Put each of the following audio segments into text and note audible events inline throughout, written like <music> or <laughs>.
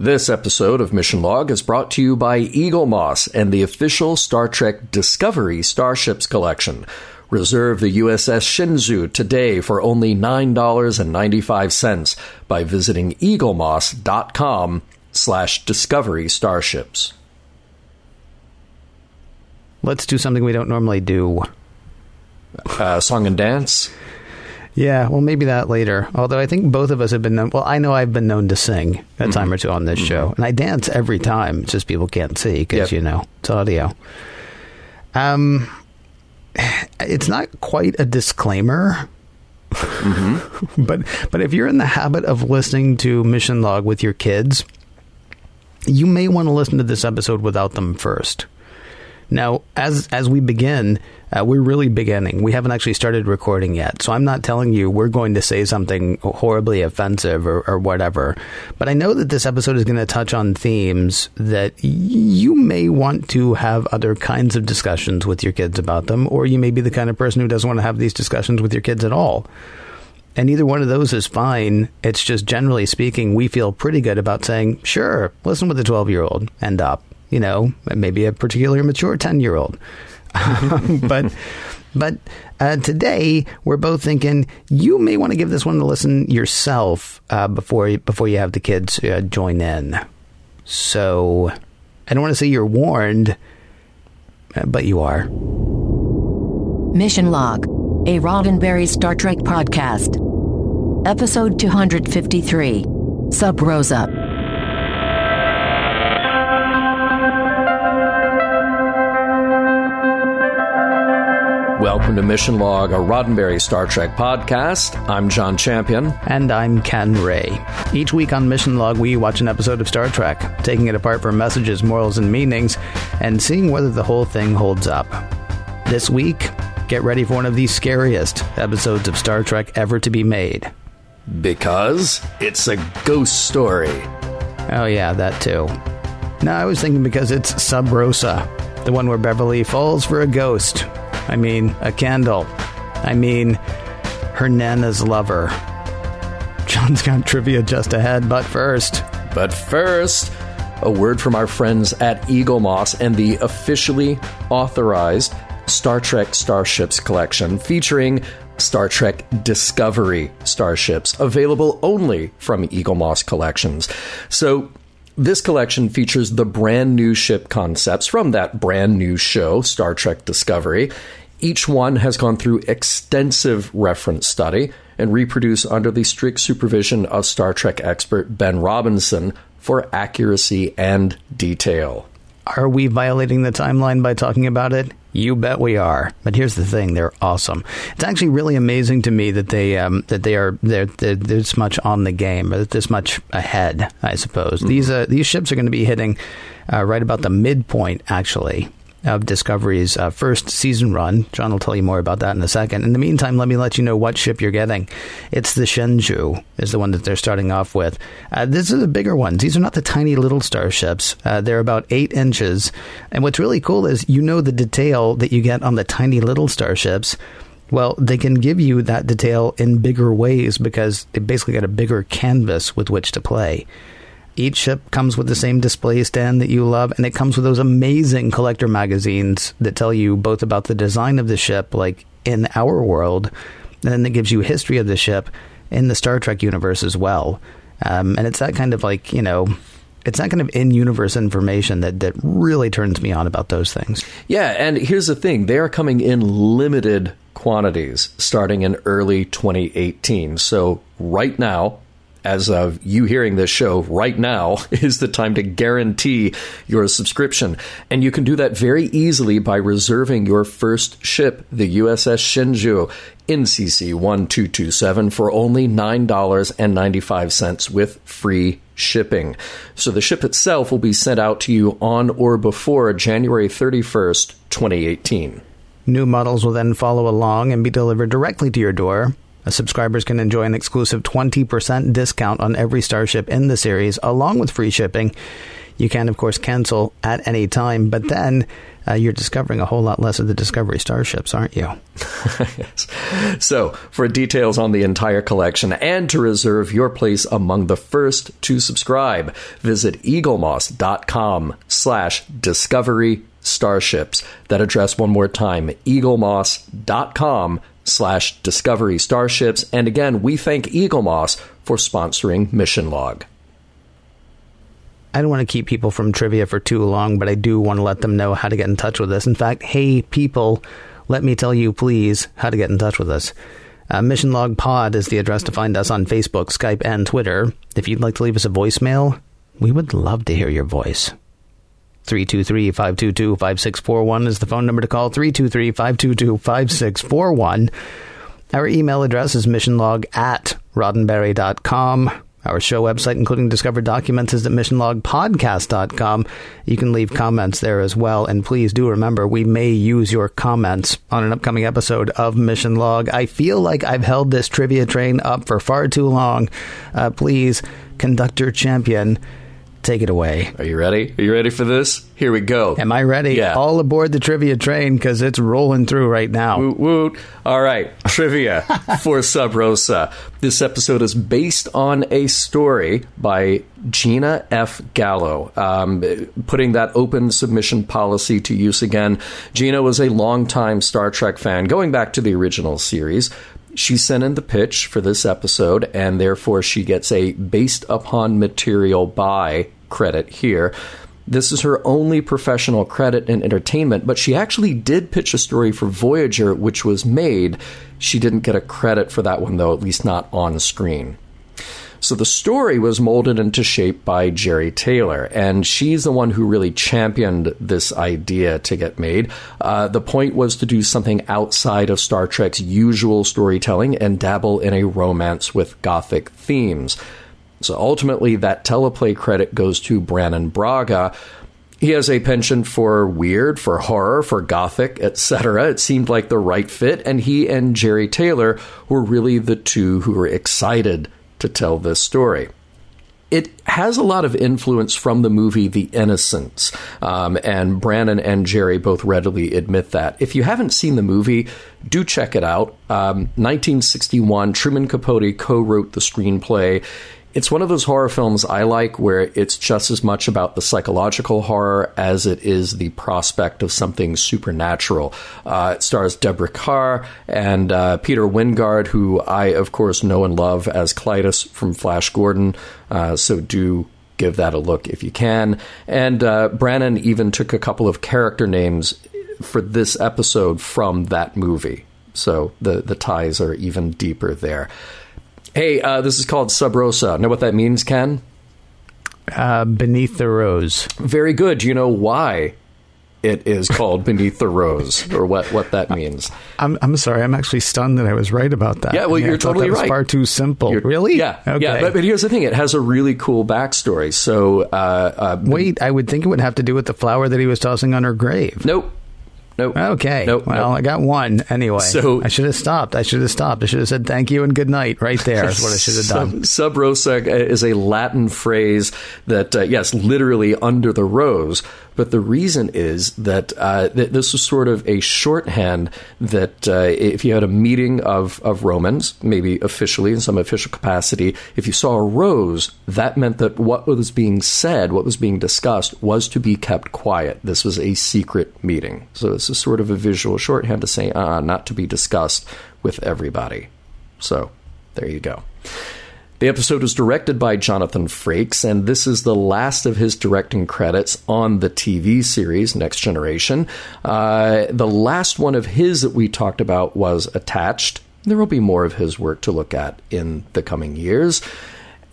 This episode of Mission Log is brought to you by Eaglemoss and the official Star Trek Discovery Starships Collection. Reserve the USS Shenzhou today for only $9.95 by visiting eaglemoss.com slash discovery starships. Let's do something we don't normally do. Uh, song and dance? Yeah, well, maybe that later. Although I think both of us have been known. Well, I know I've been known to sing a Mm-hmm. time or two on this show, and I dance every time. It's just people can't see because Yep. you know it's audio. Um, it's not quite a disclaimer. Mm-hmm. <laughs> but but if you're in the habit of listening to Mission Log with your kids, you may want to listen to this episode without them first. Now, as as we begin, uh, we're really beginning. We haven't actually started recording yet, so I'm not telling you we're going to say something horribly offensive or, or whatever. But I know that this episode is going to touch on themes that you may want to have other kinds of discussions with your kids about them, or you may be the kind of person who doesn't want to have these discussions with your kids at all. And either one of those is fine. It's just generally speaking, we feel pretty good about saying, sure, listen with a 12 year old end up, you know, maybe a particularly mature 10 year old. <laughs> but but uh, today we're both thinking you may want to give this one a listen yourself uh, before before you have the kids uh, join in. So I don't want to say you're warned, uh, but you are. Mission Log, a Roddenberry Star Trek podcast. Episode 253 Sub Rosa. Welcome to Mission Log, a Roddenberry Star Trek podcast. I'm John Champion. And I'm Ken Ray. Each week on Mission Log, we watch an episode of Star Trek, taking it apart for messages, morals, and meanings, and seeing whether the whole thing holds up. This week, get ready for one of the scariest episodes of Star Trek ever to be made. Because it's a ghost story. Oh, yeah, that too. No, I was thinking because it's Sub Rosa, the one where Beverly falls for a ghost. I mean, a candle. I mean, her Nana's lover. John's got trivia just ahead, but first. But first, a word from our friends at Eaglemoss and the officially authorized Star Trek Starships collection featuring Star Trek Discovery starships, available only from Eaglemoss Collections. So, this collection features the brand new ship concepts from that brand new show, Star Trek Discovery. Each one has gone through extensive reference study and reproduced under the strict supervision of Star Trek expert Ben Robinson for accuracy and detail. Are we violating the timeline by talking about it? You bet we are. But here's the thing: they're awesome. It's actually really amazing to me that they um, that they are they're, they're this much on the game, or this much ahead. I suppose these uh, these ships are going to be hitting uh, right about the midpoint, actually. Of Discovery's uh, first season run. John will tell you more about that in a second. In the meantime, let me let you know what ship you're getting. It's the Shenzhou, is the one that they're starting off with. Uh, these are the bigger ones. These are not the tiny little starships. Uh, they're about eight inches. And what's really cool is you know the detail that you get on the tiny little starships. Well, they can give you that detail in bigger ways because they basically got a bigger canvas with which to play. Each ship comes with the same display stand that you love, and it comes with those amazing collector magazines that tell you both about the design of the ship, like in our world, and then it gives you history of the ship in the Star Trek universe as well. Um, and it's that kind of like, you know, it's that kind of in universe information that, that really turns me on about those things. Yeah, and here's the thing they are coming in limited quantities starting in early 2018. So, right now, as of you hearing this show right now, <laughs> is the time to guarantee your subscription. And you can do that very easily by reserving your first ship, the USS Shenzhou. NCC 1227 for only $9.95 with free shipping. So the ship itself will be sent out to you on or before January 31st, 2018. New models will then follow along and be delivered directly to your door. Uh, subscribers can enjoy an exclusive 20% discount on every Starship in the series, along with free shipping. You can, of course, cancel at any time, but then uh, you're discovering a whole lot less of the Discovery starships, aren't you? <laughs> yes. So, for details on the entire collection and to reserve your place among the first to subscribe, visit eaglemoss.com slash discovery starships. That address one more time, eaglemoss.com slash discovery starships. And again, we thank Eaglemoss for sponsoring Mission Log. I don't want to keep people from trivia for too long, but I do want to let them know how to get in touch with us. In fact, hey, people, let me tell you, please, how to get in touch with us. Uh, Mission Log Pod is the address to find us on Facebook, Skype, and Twitter. If you'd like to leave us a voicemail, we would love to hear your voice. 323 522 5641 is the phone number to call. 323 522 5641. Our email address is missionlog at roddenberry.com. Our show website, including discovered documents, is at missionlogpodcast.com. You can leave comments there as well. And please do remember, we may use your comments on an upcoming episode of Mission Log. I feel like I've held this trivia train up for far too long. Uh, please, conductor champion, Take it away. Are you ready? Are you ready for this? Here we go. Am I ready? Yeah. All aboard the trivia train because it's rolling through right now. Woot woot. All right. Trivia <laughs> for Sub Rosa. This episode is based on a story by Jeanna F. Gallo. Um, putting that open submission policy to use again. Gina was a longtime Star Trek fan, going back to the original series she sent in the pitch for this episode, and therefore she gets a based upon material by credit here. This is her only professional credit in entertainment, but she actually did pitch a story for Voyager, which was made. She didn't get a credit for that one, though, at least not on screen. So the story was molded into shape by Jeri Taylor, and she's the one who really championed this idea to get made. Uh, the point was to do something outside of Star Trek's usual storytelling and dabble in a romance with gothic themes. So ultimately, that teleplay credit goes to Brannon Braga. He has a penchant for weird, for horror, for gothic, etc. It seemed like the right fit, and he and Jeri Taylor were really the two who were excited to tell this story it has a lot of influence from the movie The Innocents, um, and Brannon and Jeri both readily admit that. If you haven't seen the movie, do check it out. Um, 1961, Truman Capote co wrote the screenplay it's one of those horror films I like where it's just as much about the psychological horror as it is the prospect of something supernatural. Uh, it stars Deborah Kerr and uh, Peter Wyngarde, who I, of course, know and love as Klytus from Flash Gordon. Uh, so do give that a look if you can. And uh, Brannon even took a couple of character names for this episode from that movie. So the, the ties are even deeper there. Hey, uh, this is called Sub Rosa. Know what that means, Ken? Uh, beneath the rose. Very good. Do you know why it is called <laughs> Beneath the Rose, or what, what that means? I'm, I'm sorry. I'm actually stunned that I was right about that. Yeah, well, you're totally right. Far too simple. You're, really? Yeah. Okay. Yeah. But, but, here's the thing: it has a really cool backstory. So, uh, uh, wait, I would think it would have to do with the flower that he was tossing on her grave. Nope. Nope. Okay. Nope. Well, nope. I got one anyway. So I should have stopped. I should have stopped. I should have said thank you and good night right there. Is what I should have <laughs> done. Sub, sub rosa is a Latin phrase that, uh, yes, literally under the rose. But the reason is that uh, th- this was sort of a shorthand that uh, if you had a meeting of, of Romans, maybe officially in some official capacity, if you saw a rose, that meant that what was being said, what was being discussed, was to be kept quiet. This was a secret meeting. So this is sort of a visual shorthand to say, uh, not to be discussed with everybody. So there you go. The episode was directed by Jonathan Frakes, and this is the last of his directing credits on the TV series Next Generation. Uh, the last one of his that we talked about was Attached. There will be more of his work to look at in the coming years.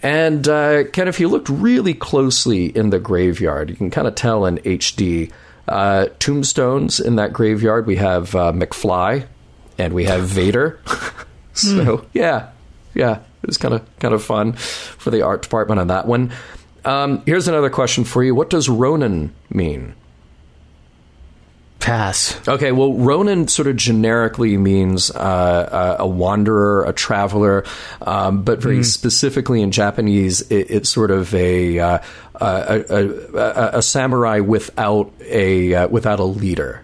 And uh, Ken, if you looked really closely in the graveyard, you can kind of tell in HD. Uh, tombstones in that graveyard. We have uh, McFly, and we have Vader. <laughs> so yeah, yeah, it was kind of kind of fun for the art department on that one. Um, here's another question for you: What does Ronin mean? Pass. Okay, well, Ronin sort of generically means uh, a wanderer, a traveler, um, but very mm. specifically in Japanese, it, it's sort of a, uh, a, a, a, samurai without a uh, without a leader.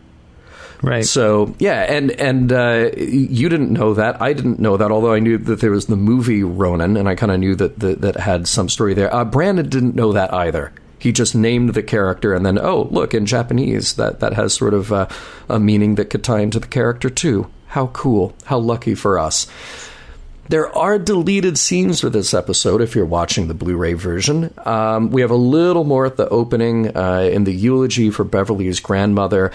Right. So yeah, and and uh, you didn't know that. I didn't know that. Although I knew that there was the movie Ronin, and I kind of knew that, that that had some story there. Uh, Brannon didn't know that either. He just named the character, and then oh look, in Japanese that that has sort of uh, a meaning that could tie into the character too. How cool! How lucky for us. There are deleted scenes for this episode if you're watching the Blu ray version. Um, we have a little more at the opening uh, in the eulogy for Beverly's grandmother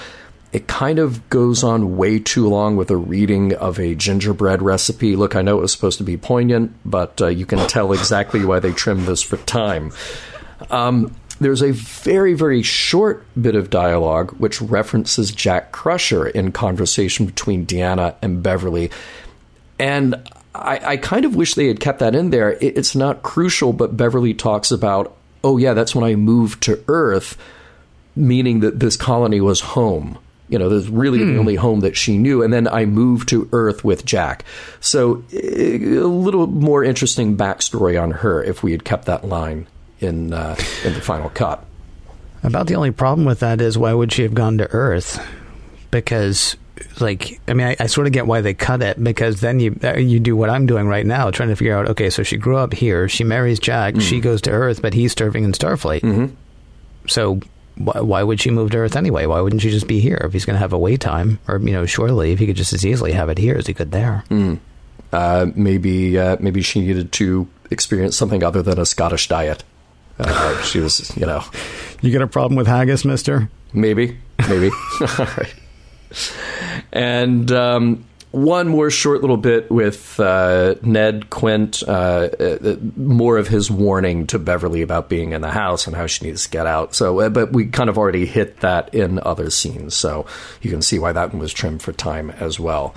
it kind of goes on way too long with a reading of a gingerbread recipe. Look, I know it was supposed to be poignant, but uh, you can tell exactly why they trimmed this for time. Um, there's a very, very short bit of dialogue which references Jack Crusher in conversation between Deanna and Beverly. And I, I kind of wish they had kept that in there. It, it's not crucial, but Beverly talks about, oh, yeah, that's when I moved to Earth, meaning that this colony was home you know, this really hmm. the only home that she knew. And then I moved to Earth with Jack. So a little more interesting backstory on her if we had kept that line in uh, in the final cut. About the only problem with that is why would she have gone to Earth? Because like I mean I, I, sort of get why they cut it because then you uh, you do what I'm doing right now trying to figure out okay so she grew up here she marries Jack mm. she goes to Earth but he's serving in Starfleet mm-hmm. so why, why, would she move to Earth anyway? Why wouldn't she just be here if he's going to have a wait time or you know shore leave? He could just as easily have it here as he could there. Mm. Uh, maybe uh, maybe she needed to experience something other than a Scottish diet. Uh, she was, you know. You get a problem with haggis, Mister? Maybe, maybe. <laughs> <laughs> All right. And um, one more short little bit with uh, Ned Quint, uh, uh, more of his warning to Beverly about being in the house and how she needs to get out. So, uh, but we kind of already hit that in other scenes, so you can see why that one was trimmed for time as well.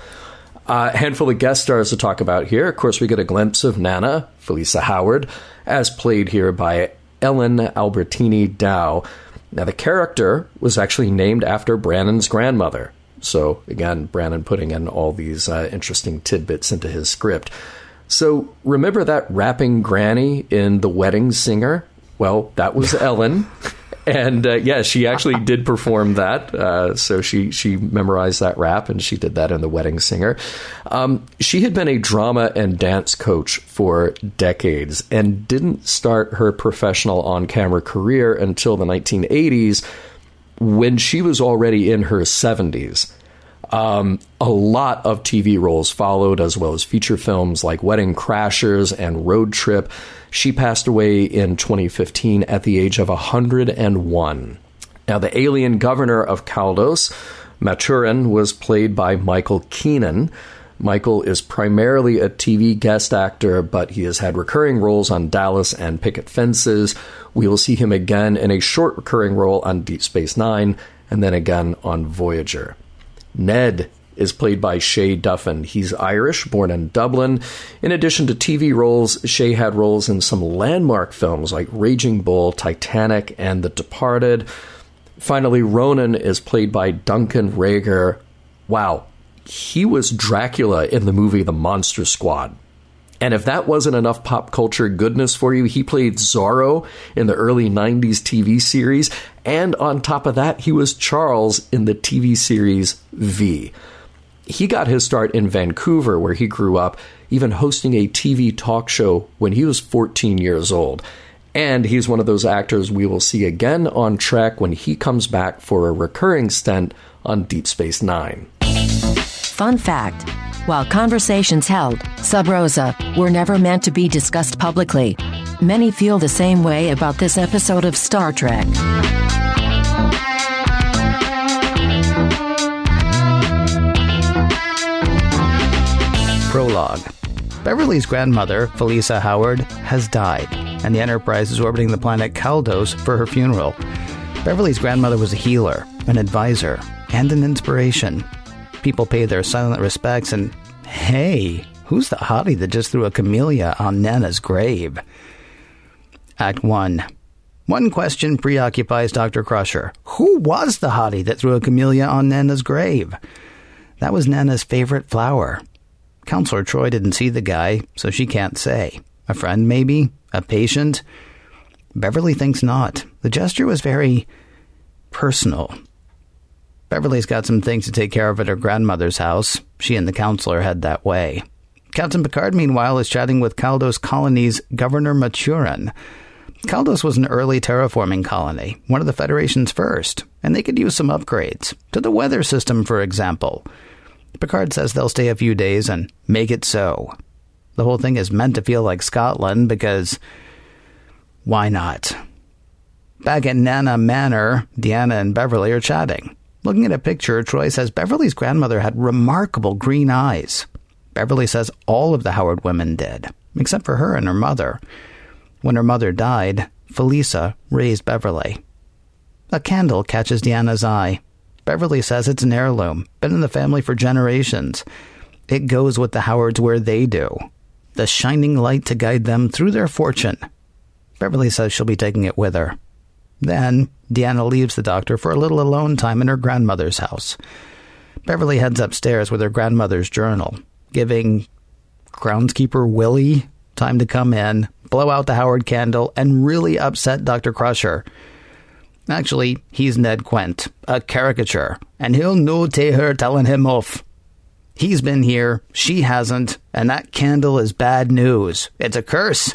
A uh, handful of guest stars to talk about here. Of course, we get a glimpse of Nana, Felisa Howard, as played here by Ellen Albertini Dow. Now, the character was actually named after Brannon's grandmother, so again, Brannon putting in all these uh, interesting tidbits into his script. So remember that rapping granny in The Wedding Singer? Well, that was <laughs> Ellen. and uh, yeah, she actually did perform that. Uh, so she she memorized that rap, and she did that in The Wedding Singer. Um, she had been a drama and dance coach for decades, and didn't start her professional on camera career until the 1980s when she was already in her 70s. Um, a lot of TV roles followed, as well as feature films like Wedding Crashers and Road Trip. She passed away in 2015 at the age of 101. Now, the alien governor of Caldos, Maturin, was played by Michael Keenan. Michael is primarily a TV guest actor, but he has had recurring roles on Dallas and Picket Fences. We will see him again in a short recurring role on Deep Space Nine, and then again on Voyager. Ned is played by Shay Duffin. He's Irish, born in Dublin. In addition to TV roles, Shay had roles in some landmark films like Raging Bull, Titanic, and The Departed. Finally, Ronin is played by Duncan Regehr. Wow, he was Dracula in the movie The Monster Squad. And if that wasn't enough pop culture goodness for you, he played Zorro in the early 90s TV series. And on top of that, he was Charles in the TV series V. He got his start in Vancouver, where he grew up, even hosting a TV talk show when he was 14 years old. And he's one of those actors we will see again on Trek when he comes back for a recurring stint on Deep Space Nine. Fun fact while conversations held, sub rosa, were never meant to be discussed publicly. Many feel the same way about this episode of Star Trek. Prologue Beverly's grandmother, Felisa Howard, has died, and the Enterprise is orbiting the planet Caldos for her funeral. Beverly's grandmother was a healer, an advisor, and an inspiration. People pay their silent respects, and hey, who's the hottie that just threw a camellia on Nana's grave? Act 1. One question preoccupies Dr. Crusher. Who was the hottie that threw a camellia on Nana's grave? That was Nana's favorite flower. Counselor Troi didn't see the guy, so she can't say. A friend, maybe? A patient? Beverly thinks not. The gesture was very personal. Beverly's got some things to take care of at her grandmother's house. She and the counselor head that way. Captain Picard, meanwhile, is chatting with Caldos Colony's Governor Maturin. Caldos was an early terraforming colony, one of the Federation's first, and they could use some upgrades. To the weather system, for example. Picard says they'll stay a few days and make it so. The whole thing is meant to feel like Scotland because. Why not? Back at Nana Manor, Deanna and Beverly are chatting. Looking at a picture, Troi says Beverly's grandmother had remarkable green eyes. Beverly says all of the Howard women did, except for her and her mother. When her mother died, Felisa raised Beverly. A candle catches Deanna's eye. Beverly says it's an heirloom, been in the family for generations. It goes with the Howards where they do. The shining light to guide them through their fortune. Beverly says she'll be taking it with her. Then, Deanna leaves the doctor for a little alone time in her grandmother's house. Beverly heads upstairs with her grandmother's journal, giving groundskeeper Willie time to come in, blow out the Howard candle, and really upset Dr. Crusher. Actually, he's Ned Quint, a caricature, and he'll no take her telling him off. He's been here, she hasn't, and that candle is bad news. It's a curse.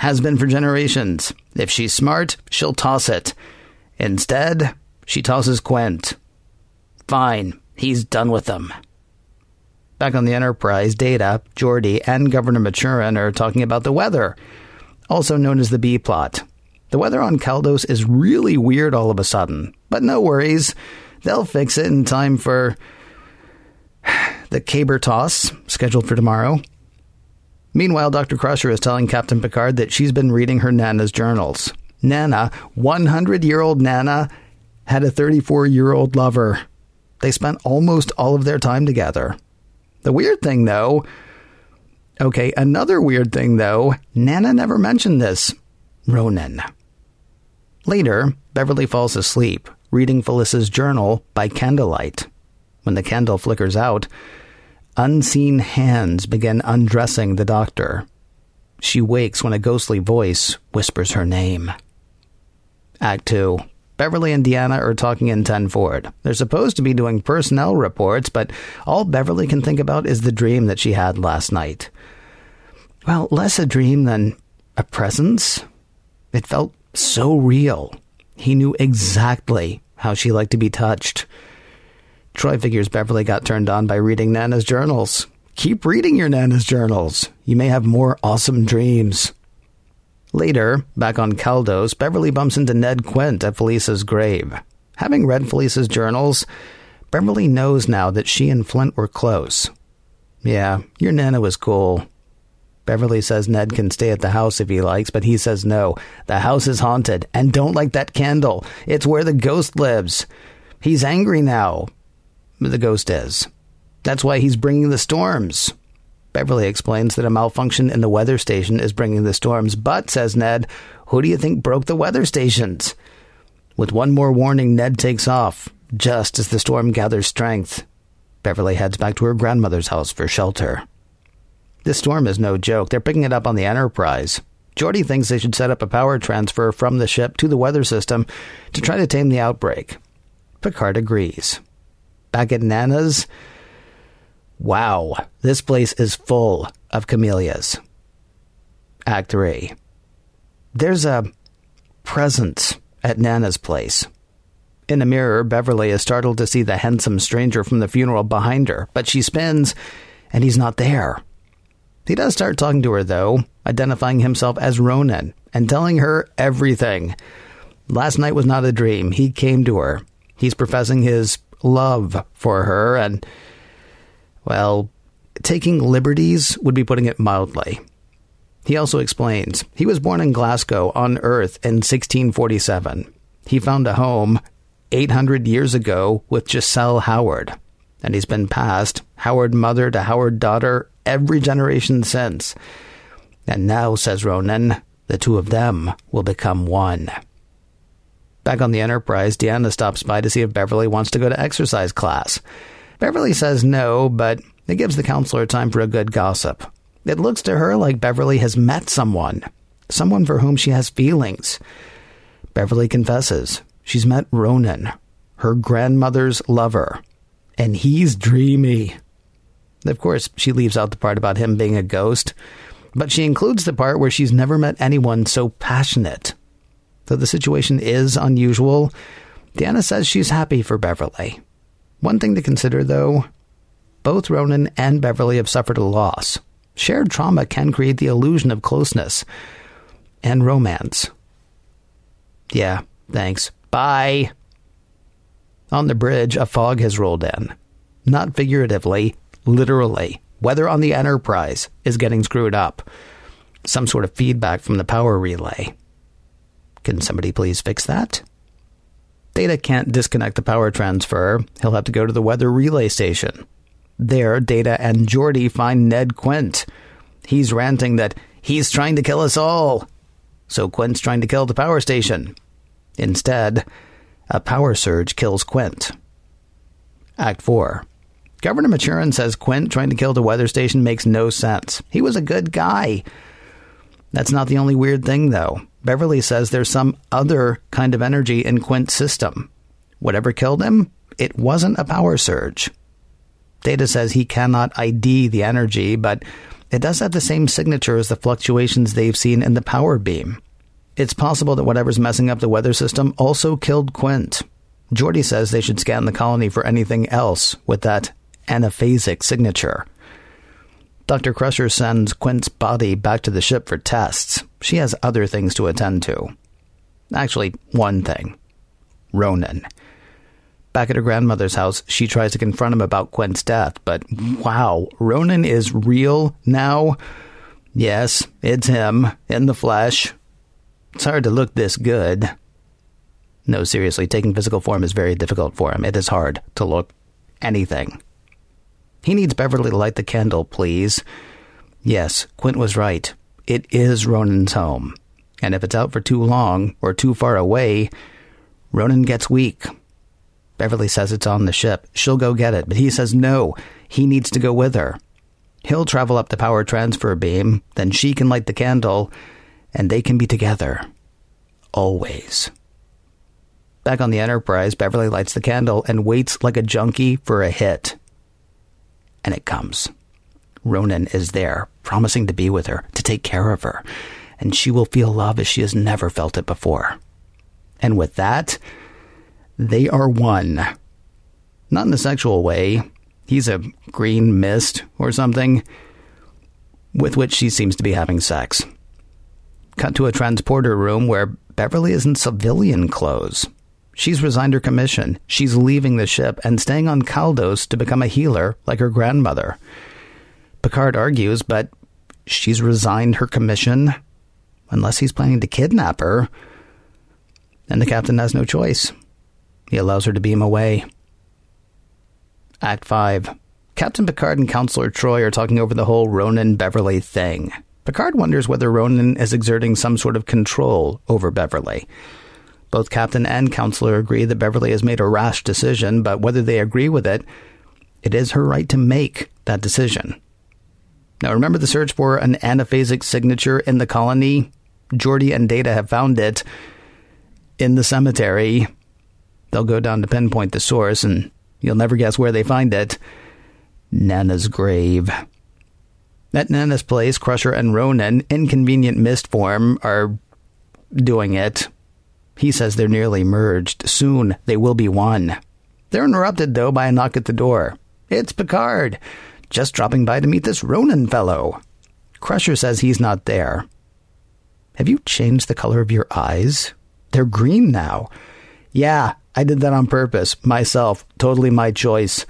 Has been for generations. If she's smart, she'll toss it. Instead, she tosses Quint. Fine, he's done with them. Back on the Enterprise, Data, Geordi, and Governor Maturin are talking about the weather, also known as the B plot. The weather on Caldos is really weird all of a sudden, but no worries. They'll fix it in time for <sighs> the caber toss, scheduled for tomorrow. Meanwhile, Dr. Crusher is telling Captain Picard that she's been reading her Nana's journals. Nana, 100 year old Nana, had a 34 year old lover. They spent almost all of their time together. The weird thing, though, okay, another weird thing, though, Nana never mentioned this Ronin. Later, Beverly falls asleep, reading Felisa's journal by candlelight. When the candle flickers out, unseen hands begin undressing the doctor. She wakes when a ghostly voice whispers her name. Act 2. Beverly and Deanna are talking in 10 Forward. They're supposed to be doing personnel reports, but all Beverly can think about is the dream that she had last night. Well, less a dream than a presence. It felt so real. He knew exactly how she liked to be touched. Troi figures Beverly got turned on by reading Nana's journals. Keep reading your Nana's journals. You may have more awesome dreams. Later, back on Caldos, Beverly bumps into Ned Quint at Felisa's grave. Having read Felisa's journals, Beverly knows now that she and Flint were close. Yeah, your Nana was cool. Beverly says Ned can stay at the house if he likes, but he says no. The house is haunted, and don't light that candle. It's where the ghost lives. He's angry now. The ghost is. That's why he's bringing the storms. Beverly explains that a malfunction in the weather station is bringing the storms, but, says Ned, who do you think broke the weather stations? With one more warning, Ned takes off, just as the storm gathers strength. Beverly heads back to her grandmother's house for shelter. This storm is no joke. They're picking it up on the Enterprise. Geordi thinks they should set up a power transfer from the ship to the weather system to try to tame the outbreak. Picard agrees. Back at Nana's, wow, this place is full of camellias. Act 3. There's a presence at Nana's place. In a mirror, Beverly is startled to see the handsome stranger from the funeral behind her, but she spins and he's not there. He does start talking to her, though, identifying himself as Ronin and telling her everything. Last night was not a dream. He came to her. He's professing his love for her, and, well, taking liberties would be putting it mildly. He also explains he was born in Glasgow on Earth in 1647. He found a home 800 years ago with Giselle Howard, and he's been passed Howard mother to Howard daughter every generation since. And now, says Ronin, the two of them will become one. Back on the Enterprise, Deanna stops by to see if Beverly wants to go to exercise class. Beverly says no, but it gives the counselor time for a good gossip. It looks to her like Beverly has met someone, someone for whom she has feelings. Beverly confesses she's met Ronin, her grandmother's lover, and he's dreamy. Of course, she leaves out the part about him being a ghost, but she includes the part where she's never met anyone so passionate. Though the situation is unusual, Deanna says she's happy for Beverly. One thing to consider, though both Ronin and Beverly have suffered a loss. Shared trauma can create the illusion of closeness and romance. Yeah, thanks. Bye. On the bridge, a fog has rolled in. Not figuratively, literally. Weather on the Enterprise is getting screwed up. Some sort of feedback from the power relay. Can somebody please fix that? Data can't disconnect the power transfer. He'll have to go to the weather relay station. There, Data and Geordi find Ned Quint. He's ranting that he's trying to kill us all. So Quint's trying to kill the power station. Instead, a power surge kills Quint. Act 4. Governor Maturin says Quint trying to kill the weather station makes no sense. He was a good guy. That's not the only weird thing, though. Beverly says there's some other kind of energy in Quint's system. Whatever killed him, it wasn't a power surge. Data says he cannot ID the energy, but it does have the same signature as the fluctuations they've seen in the power beam. It's possible that whatever's messing up the weather system also killed Quint. Geordi says they should scan the colony for anything else with that anaphasic signature. Dr. Crusher sends Quint's body back to the ship for tests. She has other things to attend to. Actually, one thing Ronin. Back at her grandmother's house, she tries to confront him about Quint's death, but wow, Ronin is real now? Yes, it's him, in the flesh. It's hard to look this good. No, seriously, taking physical form is very difficult for him. It is hard to look anything. He needs Beverly to light the candle, please. Yes, Quint was right. It is Ronin's home. And if it's out for too long or too far away, Ronin gets weak. Beverly says it's on the ship. She'll go get it, but he says no. He needs to go with her. He'll travel up the power transfer beam, then she can light the candle, and they can be together. Always. Back on the Enterprise, Beverly lights the candle and waits like a junkie for a hit. And it comes. Ronin is there, promising to be with her, to take care of her, and she will feel love as she has never felt it before. And with that, they are one. Not in a sexual way. He's a green mist or something with which she seems to be having sex. Cut to a transporter room where Beverly is in civilian clothes. She's resigned her commission. She's leaving the ship and staying on Caldos to become a healer like her grandmother. Picard argues, but she's resigned her commission unless he's planning to kidnap her. And the captain has no choice. He allows her to beam away. Act 5. Captain Picard and Counselor Troi are talking over the whole Ronin Beverly thing. Picard wonders whether Ronin is exerting some sort of control over Beverly. Both Captain and Counselor agree that Beverly has made a rash decision, but whether they agree with it, it is her right to make that decision. Now, remember the search for an anaphasic signature in the colony? Geordi and Data have found it in the cemetery They'll go down to pinpoint the source, and you'll never guess where they find it Nana's grave. At Nana's place, Crusher and Ronin, inconvenient mist form, are doing it. He says they're nearly merged. Soon they will be one. They're interrupted, though, by a knock at the door. It's Picard, just dropping by to meet this Ronin fellow. Crusher says he's not there. Have you changed the color of your eyes? They're green now. Yeah, I did that on purpose, myself, totally my choice.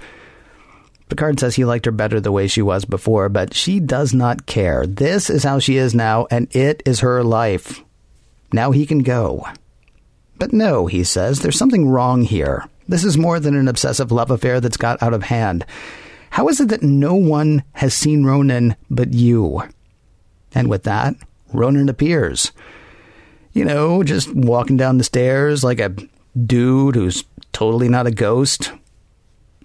Picard says he liked her better the way she was before, but she does not care. This is how she is now, and it is her life. Now he can go. But no, he says, there's something wrong here. This is more than an obsessive love affair that's got out of hand. How is it that no one has seen Ronin but you? And with that, Ronin appears. You know, just walking down the stairs like a dude who's totally not a ghost.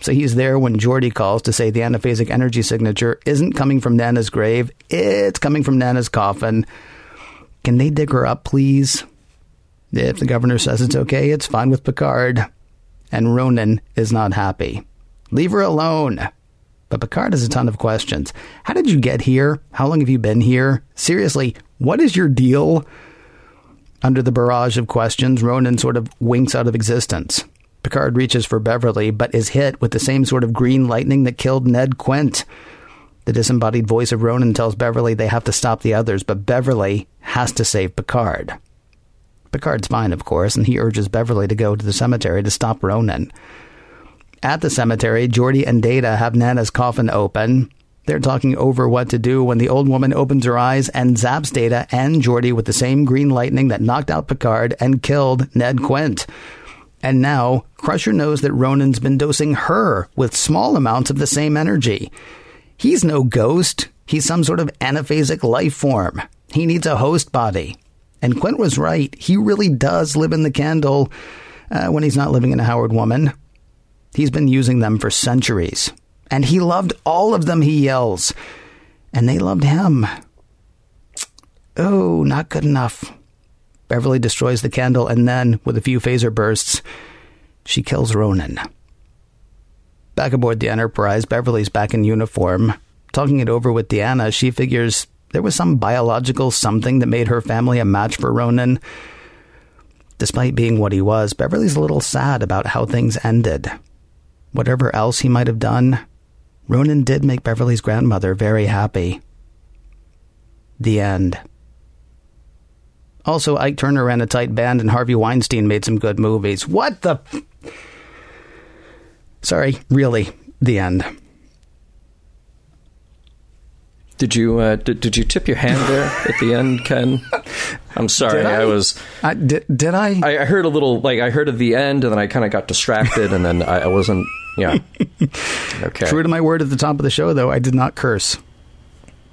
So he's there when Geordi calls to say the anaphasic energy signature isn't coming from Nana's grave, it's coming from Nana's coffin. Can they dig her up, please? If the governor says it's okay, it's fine with Picard. And Ronin is not happy. Leave her alone. But Picard has a ton of questions. How did you get here? How long have you been here? Seriously, what is your deal? Under the barrage of questions, Ronin sort of winks out of existence. Picard reaches for Beverly, but is hit with the same sort of green lightning that killed Ned Quint. The disembodied voice of Ronin tells Beverly they have to stop the others, but Beverly has to save Picard. Picard's fine, of course, and he urges Beverly to go to the cemetery to stop Ronin. At the cemetery, Geordi and Data have Nana's coffin open. They're talking over what to do when the old woman opens her eyes and zaps Data and Geordi with the same green lightning that knocked out Picard and killed Ned Quint. And now, Crusher knows that Ronin's been dosing her with small amounts of the same energy. He's no ghost. He's some sort of anaphasic life form. He needs a host body. And Quint was right. He really does live in the candle uh, when he's not living in a Howard woman. He's been using them for centuries. And he loved all of them, he yells. And they loved him. Oh, not good enough. Beverly destroys the candle, and then, with a few phaser bursts, she kills Ronin. Back aboard the Enterprise, Beverly's back in uniform. Talking it over with Deanna, she figures there was some biological something that made her family a match for Ronin. Despite being what he was, Beverly's a little sad about how things ended. Whatever else he might have done, Ronin did make Beverly's grandmother very happy. The end. Also, Ike Turner ran a tight band, and Harvey Weinstein made some good movies. What the? Sorry, really. The end. Did you uh, did, did you tip your hand there at the end, Ken? I'm sorry, I? I? was. I, did, did I? I, I heard a little like I heard at the end, and then I kind of got distracted, and then I, I wasn't. Yeah. <laughs> Okay. True to my word at the top of the show, though, I did not curse.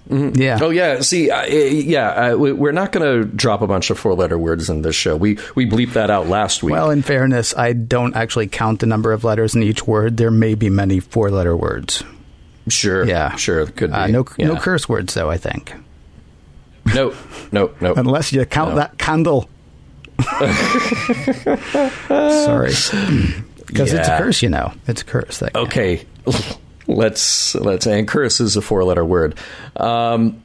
Yeah. Oh yeah. See, uh, yeah, uh, we, we're not going to drop a bunch of four-letter words in this show. We we bleeped that out last week. Well, in fairness, I don't actually count the number of letters in each word. There may be many four letter words. Sure. Yeah. Sure. Could be. Uh, no, no Yeah. curse words, though, I think. No. No. No. Unless you count No. that candle. <laughs> Sorry. Because it's a curse, you know. It's a curse. That Okay, let's let's and curse is a four letter word. Um,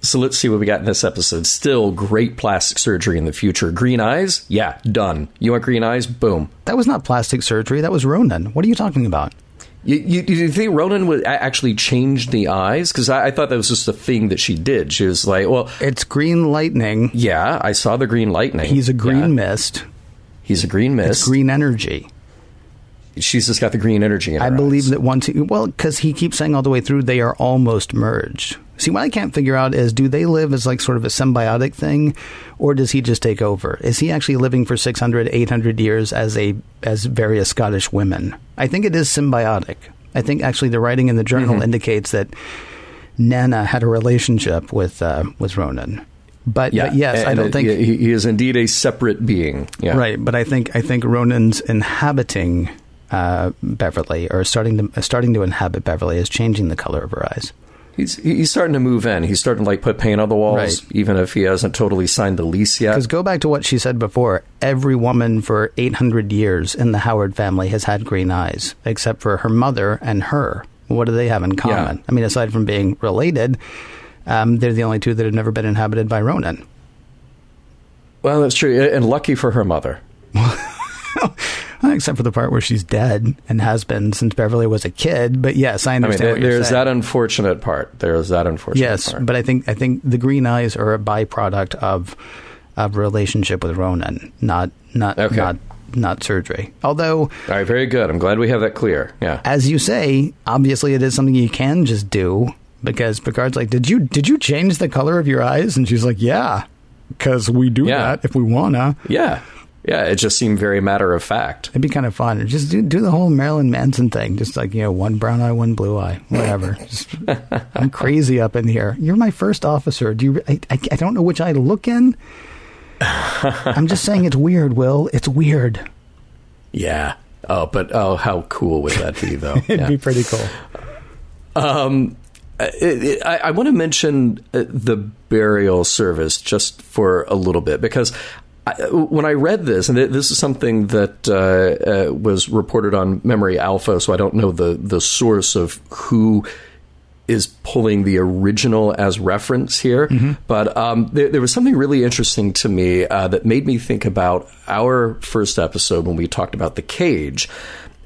so let's see what we got in this episode. Still great plastic surgery in the future. Green eyes, yeah, done. You want green eyes? Boom. That was not plastic surgery. That was Ronin. What are you talking about? You, you, you think Ronin would actually change the eyes? Because I, I thought that was just a thing that she did. She was like, well, It's green lightning. yeah, I saw the green lightning. He's a green Yeah. mist. He's a green mist. It's green energy. She's just got the green energy in her I believe eyes. that once he, well, because he keeps saying all the way through they are almost merged. See, what I can't figure out is do they live as like sort of a symbiotic thing, or does he just take over? Is he actually living for 600, 800 years as a as various Scottish women? I think it is symbiotic. I think actually the writing in the journal Mm-hmm. indicates that Nana had a relationship with uh, with Ronin. But, Yeah, but yes, and- I don't think he, he is indeed a separate being. Yeah. Right, but I think I think Ronin's inhabiting uh, Beverly, or starting to starting to inhabit Beverly, is changing the color of her eyes. He's he's starting to move in. He's starting to like put paint on the walls, Right. even if he hasn't totally signed the lease yet. Because go back to what she said before. Every woman for 800 years in the Howard family has had green eyes, except for her mother and her. What do they have in common? Yeah. I mean, aside from being related, um, they're the only two that have never been inhabited by Ronin. Well, that's true, and lucky for her mother. <laughs> Except for the part where she's dead and has been since Beverly was a kid. But yes, I I mean, understand. there- what you're there's that unfortunate part. There's that unfortunate Yes, part. but I think I think the green eyes are a byproduct of of relationship with Ronin, not not Okay. not not surgery. Although, all right, very good. I'm glad we have that clear. Yeah, as you say, obviously it is something you can just do because Picard's like, "Did you did you change the color of your eyes?" And she's like, "Yeah, because we do Yeah. that if we wanna." yeah, yeah. It just seemed very matter of fact. It'd be kind of fun. Just do, do the whole Marilyn Manson thing. Just like, you know, one brown eye, one blue eye, whatever. <laughs> Just, I'm crazy up in here. You're my first officer. Do you? I, I, I don't know which eye to look in. <laughs> I'm just saying it's weird, Will. It's weird. Yeah. Oh, but oh, how cool would that be, though? <laughs> It'd Yeah. be pretty cool. Um, it, I, I want to mention uh, the burial service just for a little bit because I, when I read this, and this is something that uh, uh, was reported on Memory Alpha, so I don't know the the source of who is pulling the original as reference here. But um, there, there was something really interesting to me uh, that made me think about our first episode when we talked about the cage.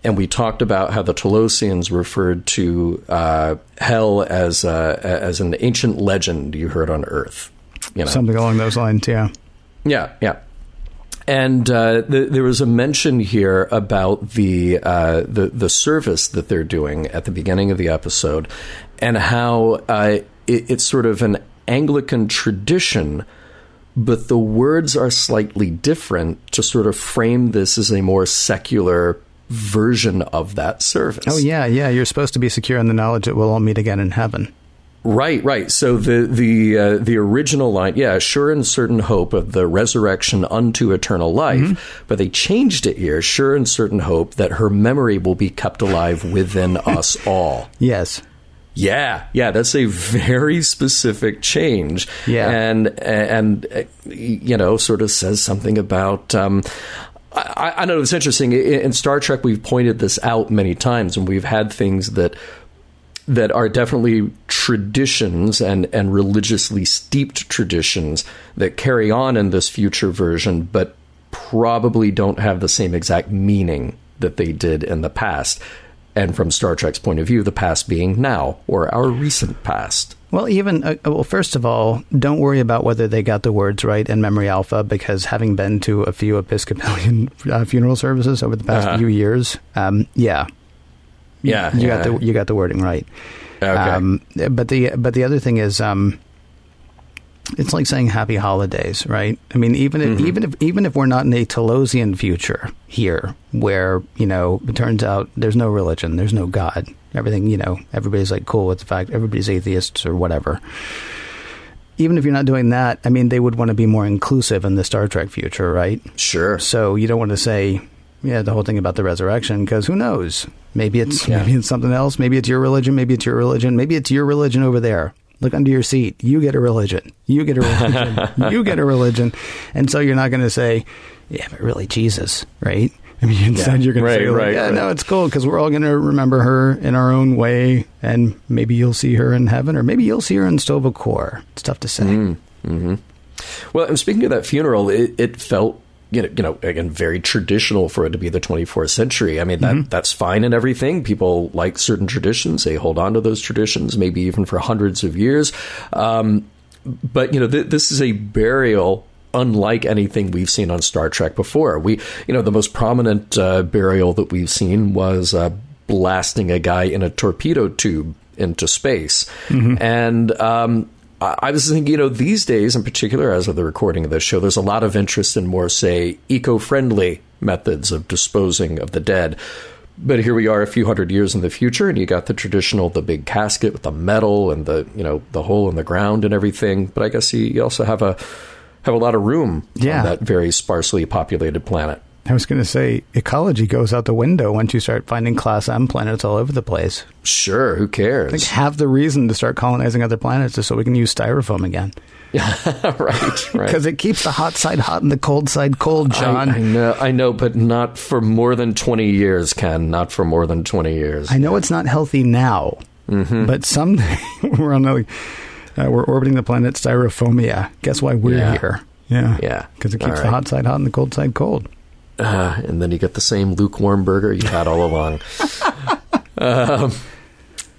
And we talked about how the Telosians referred to uh, hell as uh, as an ancient legend you heard on Earth. You know? Something along those lines, yeah. Yeah, yeah. And uh, th- there was a mention here about the, uh, the the service that they're doing at the beginning of the episode, and how uh, it, it's sort of an Anglican tradition, but the words are slightly different to sort of frame this as a more secular version of that service. Oh, yeah, yeah. You're supposed to be secure in the knowledge that we'll all meet again in heaven. Right, right. So the the uh, the original line, yeah, sure and certain hope of the resurrection unto eternal life, but they changed it here, sure and certain hope that her memory will be kept alive within <laughs> us all. Yes. Yeah, yeah, that's a very specific change. Yeah. and and you know, sort of says something about. Um, I, I know it's interesting. In, in Star Trek, we've pointed this out many times, and we've had things that that are definitely traditions and, and religiously steeped traditions that carry on in this future version, but probably don't have the same exact meaning that they did in the past. And from Star Trek's point of view, the past being now or our recent past. Well, even uh, well, first of all, don't worry about whether they got the words right in Memory Alpha, because having been to a few Episcopalian uh, funeral services over the past Uh-huh. few years, um, yeah, Yeah, you yeah. got the you got the wording right. Okay. Um, but the but the other thing is, um, it's like saying Happy Holidays, right? I mean, even if, Mm-hmm. even if even if we're not in a Telosian future here, where you know it turns out there's no religion, there's no God, everything you know, everybody's like cool with the fact everybody's atheists or whatever. Even if you're not doing that, I mean, they would want to be more inclusive in the Star Trek future, right? sure. So you don't want to say, yeah, the whole thing about the resurrection, because who knows? Maybe it's Yeah. maybe it's something else. Maybe it's your religion. Maybe it's your religion. Maybe it's your religion over there. Look under your seat. You get a religion. You get a religion. <laughs> you get a religion. And so you're not going to say, yeah, but really Jesus, right? I mean, instead you're going Right, to say, like, right, yeah, right. no, it's cool because we're all going to remember her in our own way, and maybe you'll see her in heaven, or maybe you'll see her in Sto-vo-kor. It's tough to say. Mm-hmm. Well, and speaking of that funeral, it, it felt you know, you know, again, very traditional for it to be the 24th century. I mean, that that's fine and everything. People like certain traditions; they hold on to those traditions, maybe even for hundreds of years. Um, but you know, th- this is a burial unlike anything we've seen on Star Trek before. We, you know, the most prominent uh, burial that we've seen was uh, blasting a guy in a torpedo tube into space, and. Um, I I was thinking, you know, these days in particular, as of the recording of this show, there's a lot of interest in more, say, eco friendly methods of disposing of the dead. But here we are a few hundred years in the future, and you got the traditional, the big casket with the metal and the, you know, the hole in the ground and everything. But I guess you, you also have a have a lot of room Yeah. on that very sparsely populated planet. I was going to say ecology goes out the window once you start finding class M planets all over the place. Sure, who cares? Like half the reason to start colonizing other planets is so we can use styrofoam again. <laughs> right, right. Because it keeps the hot side hot and the cold side cold, John. I, I know, I know, but not for more than twenty years, Ken. Not for more than twenty years. I know it's not healthy now, Mm-hmm. but someday <laughs> we're on the, uh, we're orbiting the planet Styrofoamia. Guess why we're Yeah. here? Yeah, Yeah. because it keeps the hot side hot and the cold side cold. Uh, and then you get the same lukewarm burger you've had all along. <laughs> um,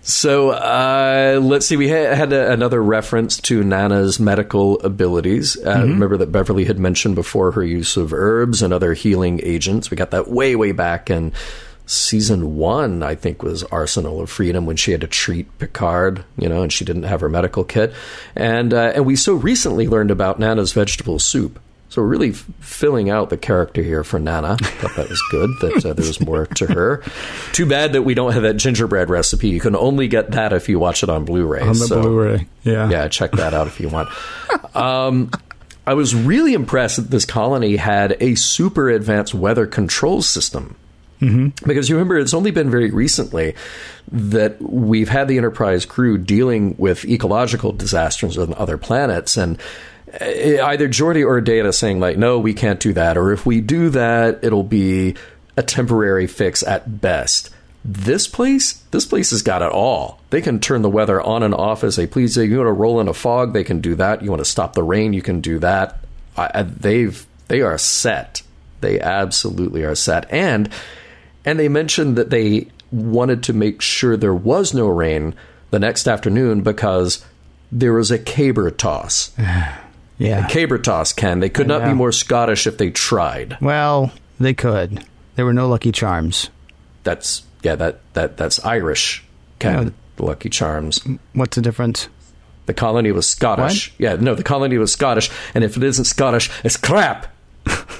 So uh, let's see. We had, had a, another reference to Nana's medical abilities. Uh, Mm-hmm. Remember that Beverly had mentioned before her use of herbs and other healing agents. We got that way, way back in season one. I think was Arsenal of Freedom when she had to treat Picard. You know, and she didn't have her medical kit. And uh, and we so recently learned about Nana's vegetable soup. So we're really f- filling out the character here for Nana. I thought that was good that uh, there was more to her. <laughs> Too bad that we don't have that gingerbread recipe. You can only get that if you watch it on Blu-ray. On the So, Blu-ray, yeah. yeah, check that out if you want. Um, I was really impressed that this colony had a super advanced weather control system. Mm-hmm. Because you remember, it's only been very recently that we've had the Enterprise crew dealing with ecological disasters on other planets, and Uh, either Geordi or Data saying like, "No, we can't do that," or if we do that, it'll be a temporary fix at best. This place, this place has got it all. They can turn the weather on and off as they please. You want to roll in a fog, they can do that. You want to stop the rain, you can do that. I, I- they've they are set. They absolutely are set. And and they mentioned that they wanted to make sure there was no rain the next afternoon because there was a caber toss. <sighs> <laughs> Yeah. Toss, Ken. They could not be more Scottish if they tried. Well, they could. There were no Lucky Charms. That's yeah, that that that's Irish. Yeah. The Lucky Charms. What's the difference? The colony was Scottish. Yeah, no, the colony was Scottish, and if it isn't Scottish, it's crap. <laughs>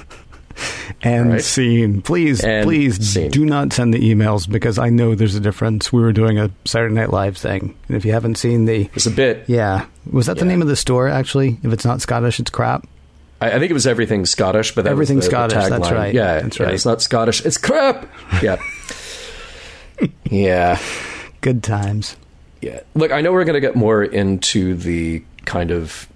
And Right. scene. Please, And please scene. do not send the emails because I know there's a difference. We were doing a Saturday Night Live thing. And if you haven't seen the. It's a bit. Yeah. Was that the name of the store, actually? If it's not Scottish, it's crap. I, I think it was everything Scottish, but that Everything the- the Scottish, that's right. Yeah, That's yeah, right. It's not Scottish. It's crap. Yeah. <laughs> yeah. Good times. Yeah. Look, I know we're going to get more into the kind of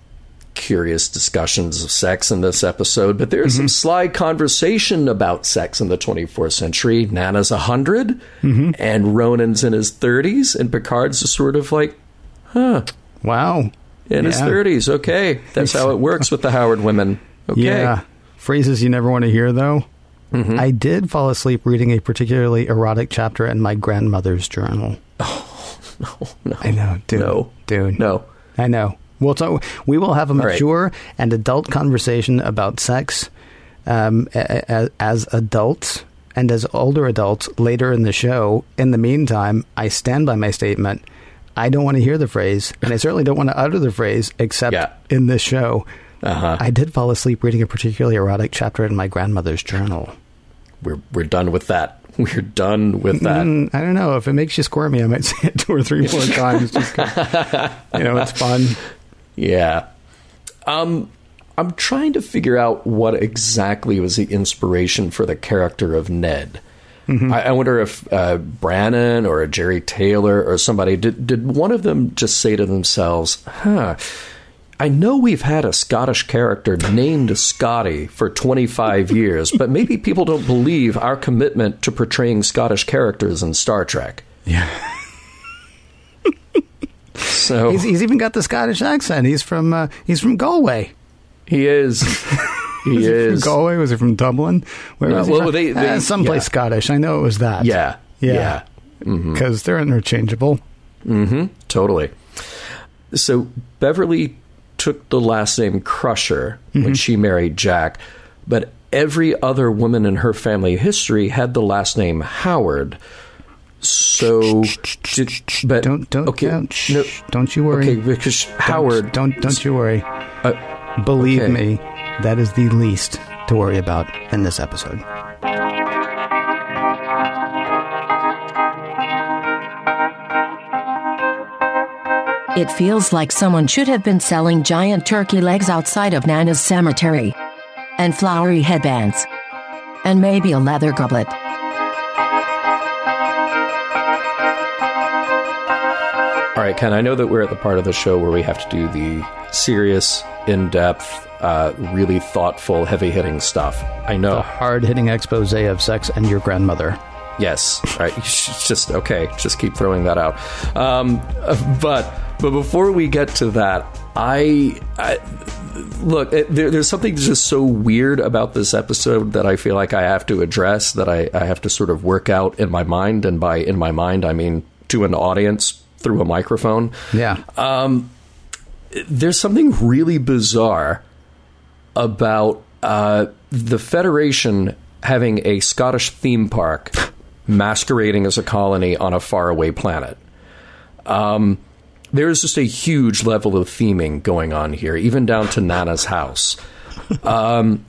curious discussions of sex in this episode, but there's some sly conversation about sex in the 24th century. Nana's 100, and Ronin's in his 30s, and Picard's just sort of like, huh, Wow. in his 30s. Okay. That's how it <laughs> works with the Howard women. Okay. Yeah. Phrases you never want to hear, though. Mm-hmm. I did fall asleep reading a particularly erotic chapter in my grandmother's journal. <laughs> Oh, no. I know, dude. No. Dude. No. I know. We'll talk, we will have a right. mature and adult conversation about sex um, a- a- as adults and as older adults later in the show. In the meantime, I stand by my statement. I don't want to hear the phrase, and I certainly don't want to utter the phrase except Yeah. in this show. Uh-huh. I did fall asleep reading a particularly erotic chapter in my grandmother's journal. We're, we're done with that. <laughs> We're done with that. Mm, I don't know if it makes you squirm. squirmy. I might <laughs> say it two or three more <laughs> times. Just you know, it's fun. Yeah. Um, I'm trying to figure out what exactly was the inspiration for the character of Ned. I, I wonder if uh, Brannon or Jeri Taylor or somebody did. Did one of them just say to themselves, "Huh." I know we've had a Scottish character named Scotty for 25 <laughs> years, but maybe people don't believe our commitment to portraying Scottish characters in Star Trek. Yeah. So He's, he's even got the Scottish accent. He's from uh, he's from Galway. he is. <laughs> He Was he from is. Galway? Was he from Dublin? Where No, was he well, from? they- they- Uh, someplace yeah. Scottish. I know it was that. Yeah. Yeah. Yeah. Because they're interchangeable. Totally. So Beverly took the last name Crusher when she married Jack, but every other woman in her family history had the last name Howard. So, but Don't don't okay, don't, shh, no, don't you worry. okay, because Howard. Don't don't you worry. Uh, Believe okay. me, that is the least to worry about in this episode. It feels like someone should have been selling giant turkey legs outside of Nana's cemetery. And flowery headbands. And maybe a leather goblet. All right, Ken, I know that we're at the part of the show where we have to do the serious, in depth, uh, really thoughtful, heavy hitting stuff. I know. A hard hitting expose of sex and your grandmother. Yes. All right. <laughs> Just okay. Just keep throwing that out. Um, but but before we get to that, I, I look. It, there, there's something just so weird about this episode that I feel like I have to address. That I, I have to sort of work out in my mind, and by in my mind, I mean to an audience through a microphone. Yeah. Um, there's something really bizarre about uh, the Federation having a Scottish theme park <laughs> masquerading as a colony on a faraway planet. Um, there is just a huge level of theming going on here, even down to Nana's house. <laughs> Um,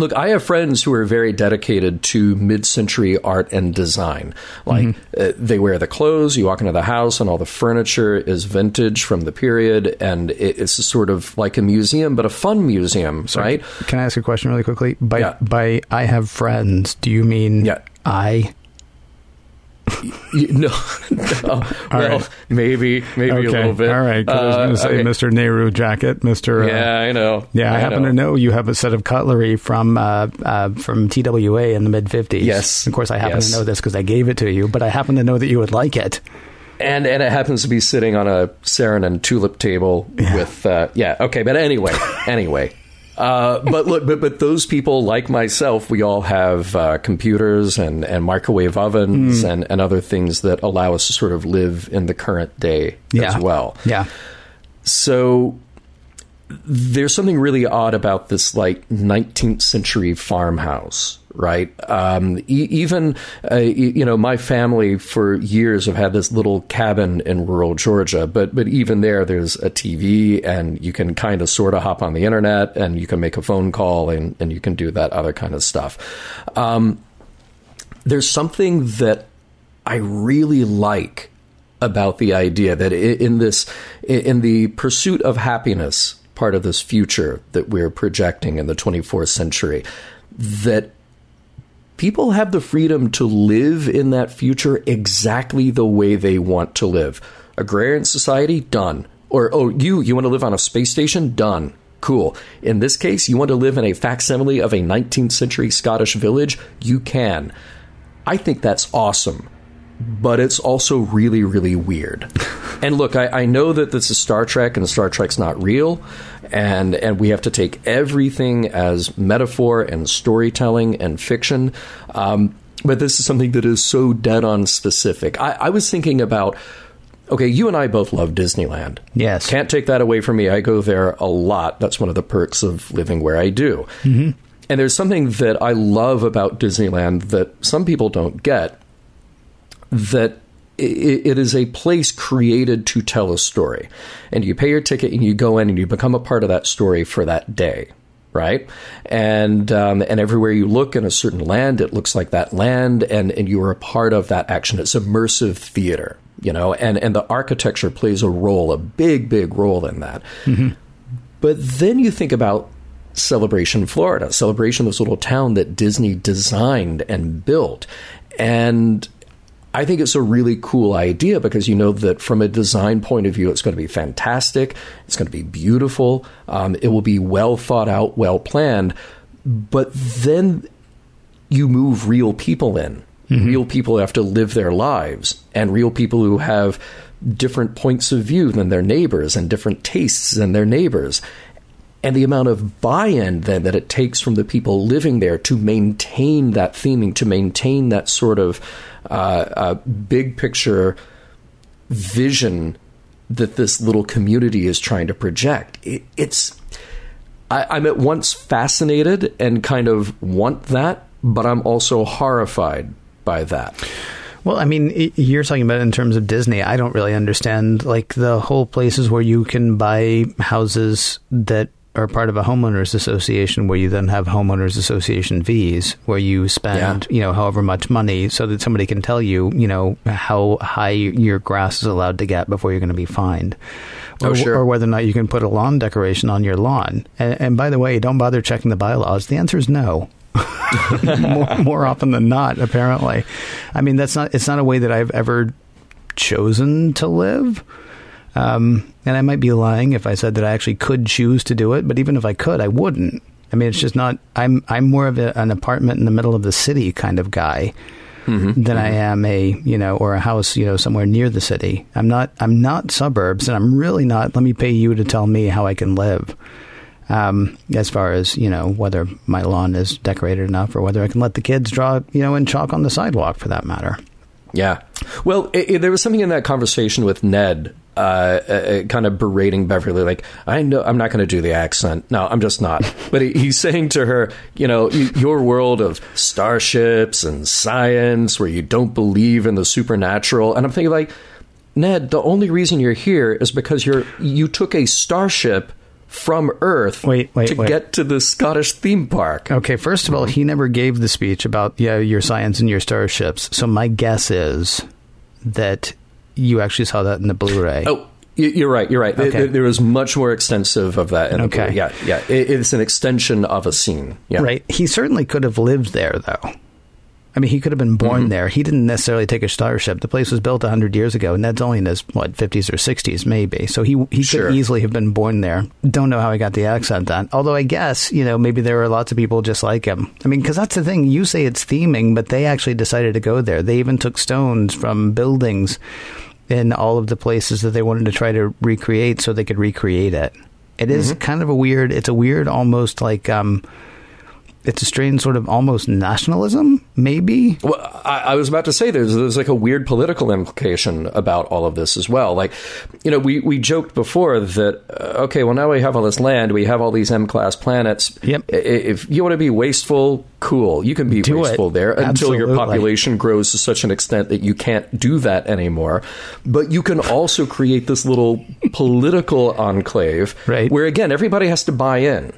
Look, I have friends who are very dedicated to mid-century art and design. Like mm-hmm. uh, they wear the clothes, you walk into the house, and all the furniture is vintage from the period, and it, it's sort of like a museum, but a fun museum, so right? Can I ask a question really quickly? By yeah. by, I have friends. Do you mean yeah. I <laughs> no, no. well, right. maybe, maybe okay. a little bit. All right, I was going to say okay. Mr. Nehru jacket, Mr. Uh, yeah, I know. Yeah, I, I happen know. to know you have a set of cutlery from uh, uh, from TWA in the mid fifties. Yes, of course, I happen yes. to know this because I gave it to you, but I happen to know that you would like it. And and it happens to be sitting on a Saarinen tulip table yeah. with uh, yeah okay, but anyway, <laughs> anyway. Uh, but look, but but those people like myself, we all have uh, computers and, and microwave ovens mm. and, and other things that allow us to sort of live in the current day yeah. as well. Yeah. So there's something really odd about this like 19th century farmhouse right? Um, e- even, uh, you know, my family for years have had this little cabin in rural Georgia, but but even there, there's a TV, and you can kind of sort of hop on the internet, and you can make a phone call, and and you can do that other kind of stuff. Um, there's something that I really like about the idea that in this in the pursuit of happiness part of this future that we're projecting in the 24th century that people have the freedom to live in that future exactly the way they want to live. Agrarian society, done. Or, oh, you, you want to live on a space station? Done. Cool. In this case, you want to live in a facsimile of a 19th century Scottish village? You can. I think that's awesome but it's also really, really weird. <laughs> and look, I, I, know that this is Star Trek and Star Trek's not real, and and we have to take everything as metaphor and storytelling and fiction. Um, but this is something that is so dead on specific. I, I was thinking about okay, you and I both love Disneyland. Yes. Can't take that away from me. I go there a lot. That's one of the perks of living where I do. Mm-hmm. And there's something that I love about Disneyland that some people don't get that it is a place created to tell a story. And you pay your ticket and you go in and you become a part of that story for that day. Right, and um, and everywhere you look in a certain land, it looks like that land, and, and you are a part of that action. It's immersive theater, you know, and and the architecture plays a role, a big big role in that. Mm-hmm. But then you think about Celebration, Florida, Celebration, this little town that Disney designed and built, and I think it's a really cool idea because you know that from a design point of view, it's going to be fantastic. It's going to be beautiful. Um, it will be well thought out, well planned. But then you move real people in. Mm-hmm. Real people have to live their lives, and real people who have different points of view than their neighbors and different tastes than their neighbors. And the amount of buy in then that it takes from the people living there to maintain that theming, to maintain that sort of uh, big picture vision that this little community is trying to project. It, it's I, am at once fascinated and kind of want that, but I'm also horrified by that. Well, I mean, you're talking about in terms of Disney. I don't really understand like the whole places where you can buy houses that are part of a homeowners association where you then have homeowners association fees where you spend yeah. you know however much money so that somebody can tell you you know how high your grass is allowed to get before you're going to be fined. Oh, or, sure. or, whether or not you can put a lawn decoration on your lawn. And, and by the way don't bother checking the bylaws. The answer is no. <laughs> More, more often than not apparently. I mean that's not it's not a way that i've ever chosen to live um, and I might be lying if I said that I actually could choose to do it, but even if I could, I wouldn't. I mean, it's just not. I'm I'm more of a, an apartment in the middle of the city kind of guy mm-hmm. than mm-hmm. I am a you know or a house you know somewhere near the city. I'm not. I'm not suburbs, and I'm really not. Let me pay you to tell me how I can live. Um, as far as you know, whether my lawn is decorated enough, or whether I can let the kids draw you know in chalk on the sidewalk, for that matter. Yeah. Well, it, it, there was something in that conversation with Ned, uh, uh, uh kind of berating Beverly, like, "I know I'm not going to do the accent. No, I'm just not." <laughs> but he, he's saying to her, "You know, your world of starships and science, where you don't believe in the supernatural," and I'm thinking, like, Ned, the only reason you're here is because you're you took a starship from Earth wait, wait, to wait. get to the Scottish theme park. Okay, first of all, he never gave the speech about yeah your science and your starships. So my guess is that you actually saw that in the Blu-ray. Oh, you're right. You're right. Okay. There, there was much more extensive of that. In okay. Yeah, yeah. it's an extension of a scene. Yeah. Right. He certainly could have lived there, though. I mean, he could have been born mm-hmm. there. He didn't necessarily take a starship. The place was built 100 years ago, and that's only in his, what, 50s or 60s, maybe. So he, he sure. could easily have been born there. Don't know how he got the accent on. Although I guess, you know, maybe there are lots of people just like him. I mean, because that's the thing. You say it's theming, but they actually decided to go there. They even took stones from buildings in all of the places that they wanted to try to recreate so they could recreate it. It is mm-hmm. kind of a weird, it's a weird, almost like, um, it's a strange sort of almost nationalism, maybe. Well, I, I, was about to say there's there's like a weird political implication about all of this as well. Like, you know, we, we joked before that uh, okay, well now we have all this land, we have all these M class planets. Yep. If you want to be wasteful, cool, you can be do wasteful it. there until your population grows to such an extent that you can't do that anymore. But you can also create this little <laughs> political enclave, right. where again everybody has to buy in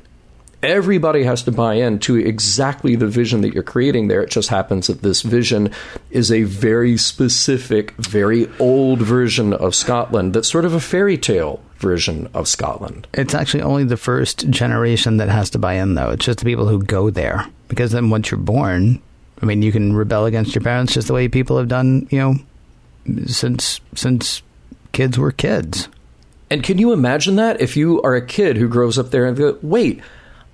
everybody has to buy in to exactly the vision that you're creating there. It just happens that this vision is a very specific, very old version of Scotland that's sort of a fairy tale version of Scotland. It's actually only the first generation that has to buy in, though. It's just the people who go there. Because then once you're born, I mean, you can rebel against your parents just the way people have done, you know, since since kids were kids. And can you imagine that if you are a kid who grows up there and go, wait,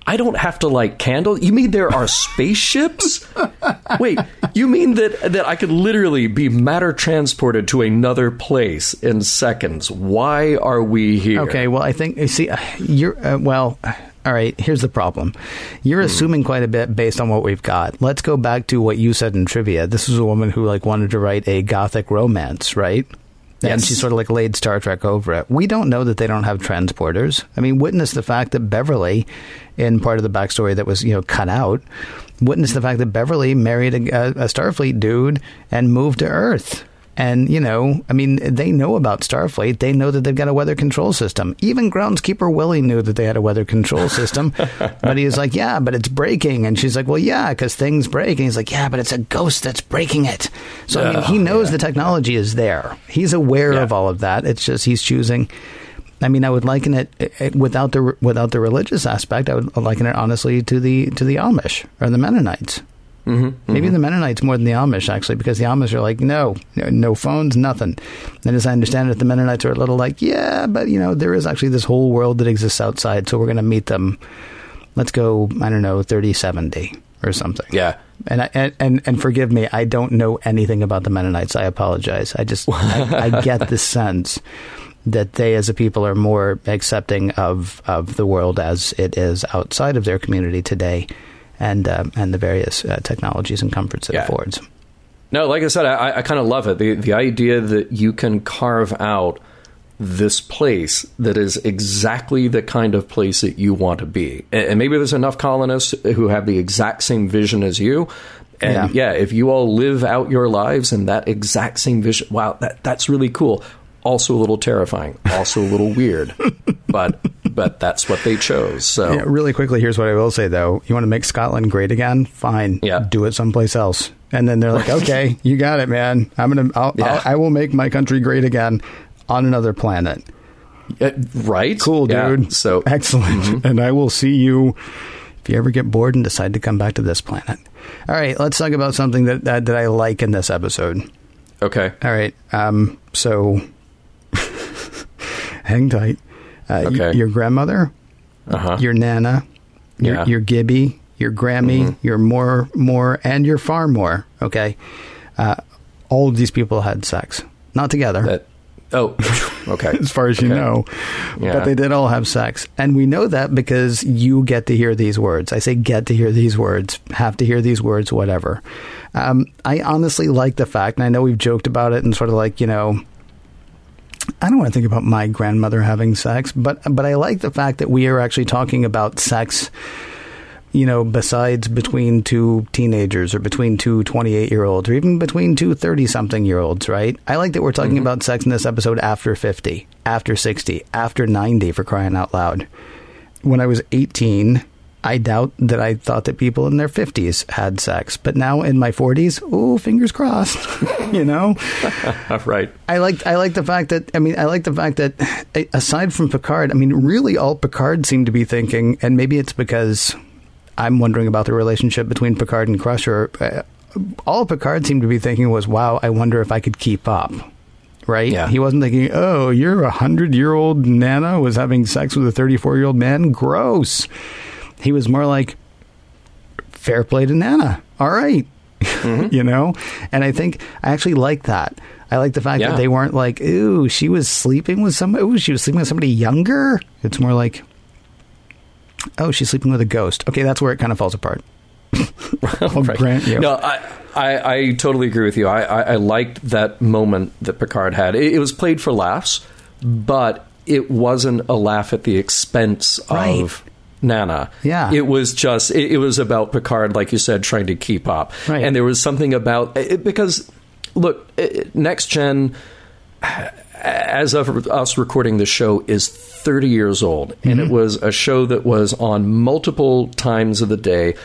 I don't have to light candles. You mean there are spaceships? <laughs> Wait, you mean that that I could literally be matter transported to another place in seconds? Why are we here? Okay, well, I think you see you're uh, well. All right, here's the problem. You're hmm. assuming quite a bit based on what we've got. Let's go back to what you said in trivia. This is a woman who like wanted to write a gothic romance, right? Yes. And she sort of like laid Star Trek over it. We don't know that they don't have transporters. I mean, witness the fact that Beverly, in part of the backstory that was, you know, cut out, witness the fact that Beverly married a, a Starfleet dude and moved to Earth. And, you know, I mean, they know about Starfleet. They know that they've got a weather control system. Even groundskeeper Willie knew that they had a weather control system. <laughs> but he was like, yeah, but it's breaking. And she's like, well, yeah, because things break. And he's like, yeah, but it's a ghost that's breaking it. So, I mean, he knows yeah. the technology is there. He's aware yeah. of all of that. It's just he's choosing. I mean, I would liken it without the without the religious aspect. I would liken it honestly to the to the Amish or the Mennonites. Mm-hmm, Maybe mm-hmm. the Mennonites more than the Amish, actually, because the Amish are like, no, no phones, nothing. And as I understand it, the Mennonites are a little like, yeah, but you know, there is actually this whole world that exists outside, so we're going to meet them. Let's go, I don't know, thirty seventy or something. Yeah. And, I, and and and forgive me, I don't know anything about the Mennonites. I apologize. I just I, I <laughs> get the sense that they as a people are more accepting of of the world as it is outside of their community today and uh, and the various uh, technologies and comforts it yeah. affords. No, like I said, I, I kind of love it. The the idea that you can carve out this place that is exactly the kind of place that you want to be. And maybe there's enough colonists who have the exact same vision as you. And yeah, yeah if you all live out your lives in that exact same vision, wow, that, that's really cool also a little terrifying, also a little weird, <laughs> but but that's what they chose. So yeah, really quickly, here's what I will say though: you want to make Scotland great again? Fine, yeah, do it someplace else. And then they're like, <laughs> okay, you got it, man. I'm gonna, I'll, yeah. I'll, I will make my country great again on another planet. Uh, right? Cool, dude. Yeah, so <laughs> excellent. Mm-hmm. And I will see you if you ever get bored and decide to come back to this planet. All right, let's talk about something that that, that I like in this episode. Okay. All right. Um, so <laughs> hang tight. Uh, okay. y- your grandmother, uh-huh. your nana, your, yeah. your Gibby, your Grammy, mm-hmm. your more, more, and your far more. Okay, uh, all of these people had sex, not together. That, oh, <laughs> Okay. as far as you know. Yeah. But they did all have sex. And we know that because you get to hear these words. I say get to hear these words, have to hear these words, whatever. Um, I honestly like the fact, and I know we've joked about it and sort of like, you know, I don't want to think about my grandmother having sex, but but I like the fact that we are actually talking about sex you know, besides between two teenagers or between two 28 year olds or even between two 30 something year olds, right? I like that we're talking mm-hmm. about sex in this episode after 50, after 60, after 90 for crying out loud. When I was 18, I doubt that I thought that people in their 50s had sex. But now in my 40s, oh, fingers crossed, <laughs> you know? <laughs> right. I like I like the fact that I mean I like the fact that eh, aside from Picard, I mean really all Picard seemed to be thinking, and maybe it's because I'm wondering about the relationship between Picard and Crusher. Uh, all Picard seemed to be thinking was, "Wow, I wonder if I could keep up." Right? Yeah. He wasn't thinking, "Oh, you're a hundred year old Nana was having sex with a 34 year old man. Gross." He was more like, "Fair play to Nana. All right." Mm-hmm. <laughs> you know? And I think I actually like that. I like the fact Yeah. that they weren't like, ooh, she was sleeping with somebody. Ooh, she was sleeping with somebody younger. It's more like, oh, she's sleeping with a ghost. Okay, that's where it kind of falls apart. <laughs> <laughs> I'll Right. grant you. No, I, I, I totally agree with you. I, I, I liked that moment that Picard had. It, it was played for laughs, but it wasn't a laugh at the expense Right. of Nana. Yeah. It was just, it, it was about Picard, like you said, trying to keep up. Right. And there was something about it, because, look, it, Next Gen, as of us recording this show, is 30 years old. And it mm-hmm. was a show that was on multiple times of the day,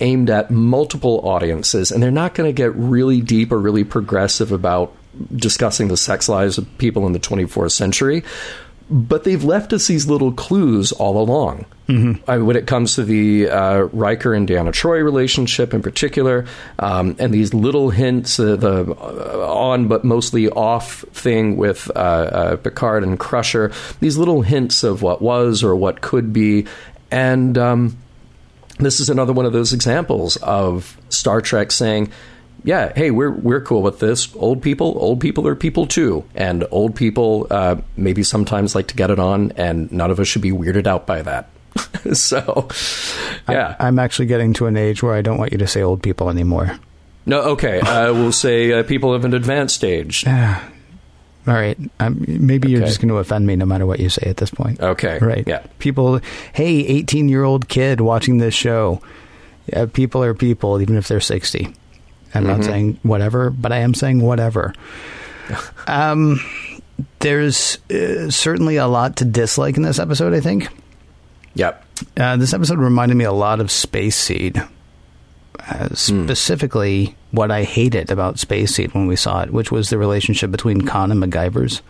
aimed at multiple audiences. And they're not going to get really deep or really progressive about discussing the sex lives of people in the 24th century. But they've left us these little clues all along. I, when it comes to the uh, Riker and Deanna Troi relationship in particular, um, and these little hints, uh, the uh, on but mostly off thing with uh, uh, Picard and Crusher, these little hints of what was or what could be, and um, this is another one of those examples of Star Trek saying, "Yeah, hey, we're we're cool with this. Old people, old people are people too, and old people uh, maybe sometimes like to get it on, and none of us should be weirded out by that." <laughs> so, yeah, I'm actually getting to an age where I don't want you to say old people anymore. no, okay, uh, we'll say uh, people of an advanced stage. <sighs> All right. Um, maybe you're just going to offend me no matter what you say at this point. Okay, Right. yeah. People, hey, 18 year old kid watching this show. Yeah, people are people, even if they're 60. I'm not saying whatever, but I am saying whatever. <laughs> um, there's uh, certainly a lot to dislike in this episode, I think. Yep. Uh, this episode reminded me a lot of Space Seed. Uh, specifically, what I hated about Space Seed when we saw it, which was the relationship between Khan and McGivers.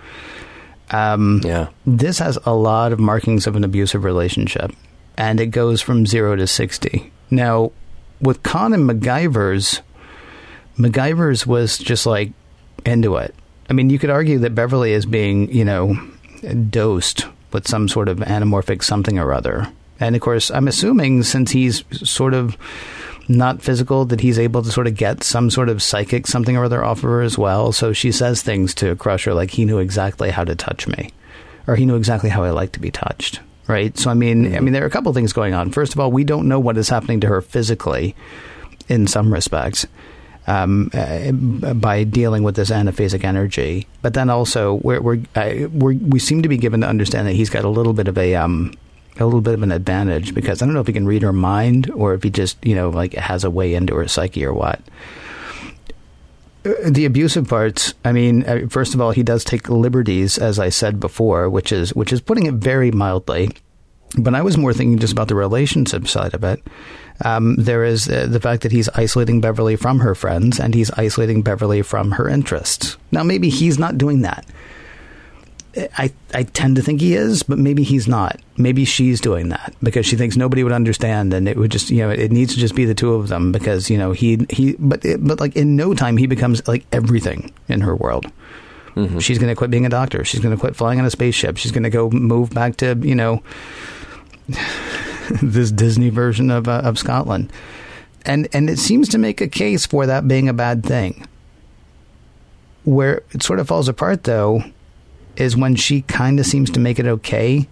Um, Yeah. this has a lot of markings of an abusive relationship, and it goes from zero to 60. Now, with Khan and McGivers, McGivers was just like into it. I mean, you could argue that Beverly is being, you know, dosed with some sort of anamorphic something or other. And of course, I'm assuming since he's sort of not physical, that he's able to sort of get some sort of psychic something or other off of her as well. So she says things to Crusher like he knew exactly how to touch me, or he knew exactly how I like to be touched. Right. So I mean, I mm-hmm. mean, there are a couple things going on. First of all, we don't know what is happening to her physically, in some respects. Um, uh, by dealing with this anaphasic energy, but then also we're, we're, uh, we're we seem to be given to understand that he's got a little bit of a um, a little bit of an advantage because I don't know if he can read her mind or if he just you know like has a way into her psyche or what. The abusive parts. I mean, uh, first of all, he does take liberties, as I said before, which is which is putting it very mildly. But I was more thinking just about the relationship side of it. Um, there is uh, the fact that he's isolating Beverly from her friends and he's isolating Beverly from her interests. Now, maybe he's not doing that. I, I tend to think he is, but maybe he's not. Maybe she's doing that because she thinks nobody would understand, and it would just you know it needs to just be the two of them because you know he he but it, but like in no time he becomes like everything in her world. She's going to quit being a doctor. She's going to quit flying on a spaceship. She's going to go move back to you know <laughs> this Disney version of uh, of Scotland, and and it seems to make a case for that being a bad thing. Where it sort of falls apart, though, is when she kind of seems to make it okay.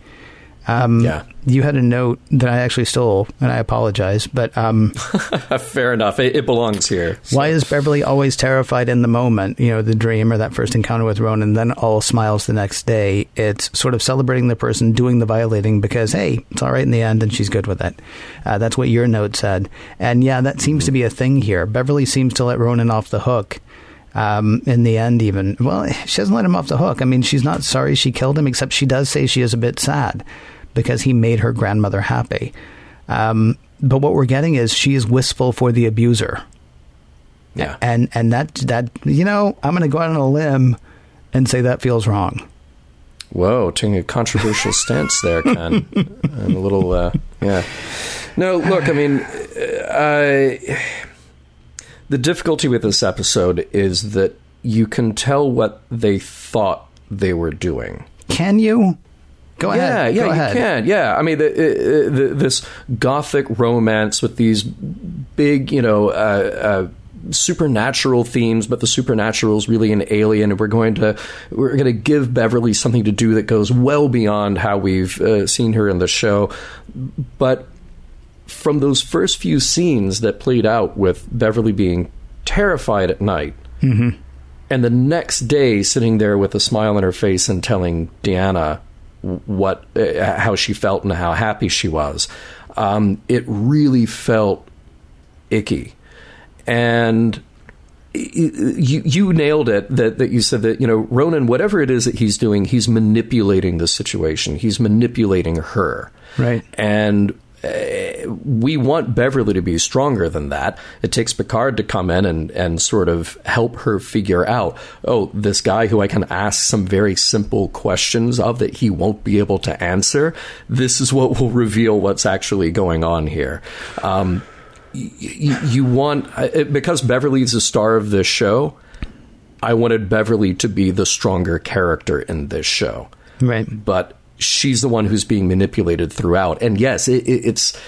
Um, Yeah. You had a note that I actually stole, and I apologize. But um, <laughs> Fair enough. It, it belongs here. why is Beverly always terrified in the moment? You know, the dream or that first encounter with Ronin, then all smiles the next day. It's sort of celebrating the person doing the violating because, hey, it's all right in the end, and she's good with it. Uh, that's what your note said. And yeah, that seems to be a thing here. Beverly seems to let Ronin off the hook. Um, in the end, even well, she doesn't let him off the hook. I mean, she's not sorry she killed him, except she does say she is a bit sad because he made her grandmother happy. Um, but what we're getting is she is wistful for the abuser. Yeah. And and that that you know, I'm going to go out on a limb and say that feels wrong. Whoa, taking a controversial <laughs> stance there, Ken. and a little, uh, yeah. No, look, I mean, uh, the difficulty with this episode is that you can tell what they thought they were doing. Can you? Go Yeah, ahead. yeah, Go you ahead. can. Yeah, I mean, the, uh, the, this gothic romance with these big, you know, uh, uh, supernatural themes, but the supernatural is really an alien, and we're going to we're going to give Beverly something to do that goes well beyond how we've uh, seen her in the show. But from those first few scenes that played out with Beverly being terrified at night, and the next day sitting there with a smile on her face and telling Deanna what uh, how she felt and how happy she was, um, it really felt icky, and you you nailed it that that you said that you know Ronin whatever it is that he's doing he's manipulating the situation. He's manipulating her. Right. and we want Beverly to be stronger than that. It takes Picard to come in and, and sort of help her figure out, oh, this guy who I can ask some very simple questions of that he won't be able to answer. This is what will reveal what's actually going on here. Um, y- y- you want because Beverly's the star of this show. I wanted Beverly to be the stronger character in this show Right. but she's the one who's being manipulated throughout. And yes, it, it, it's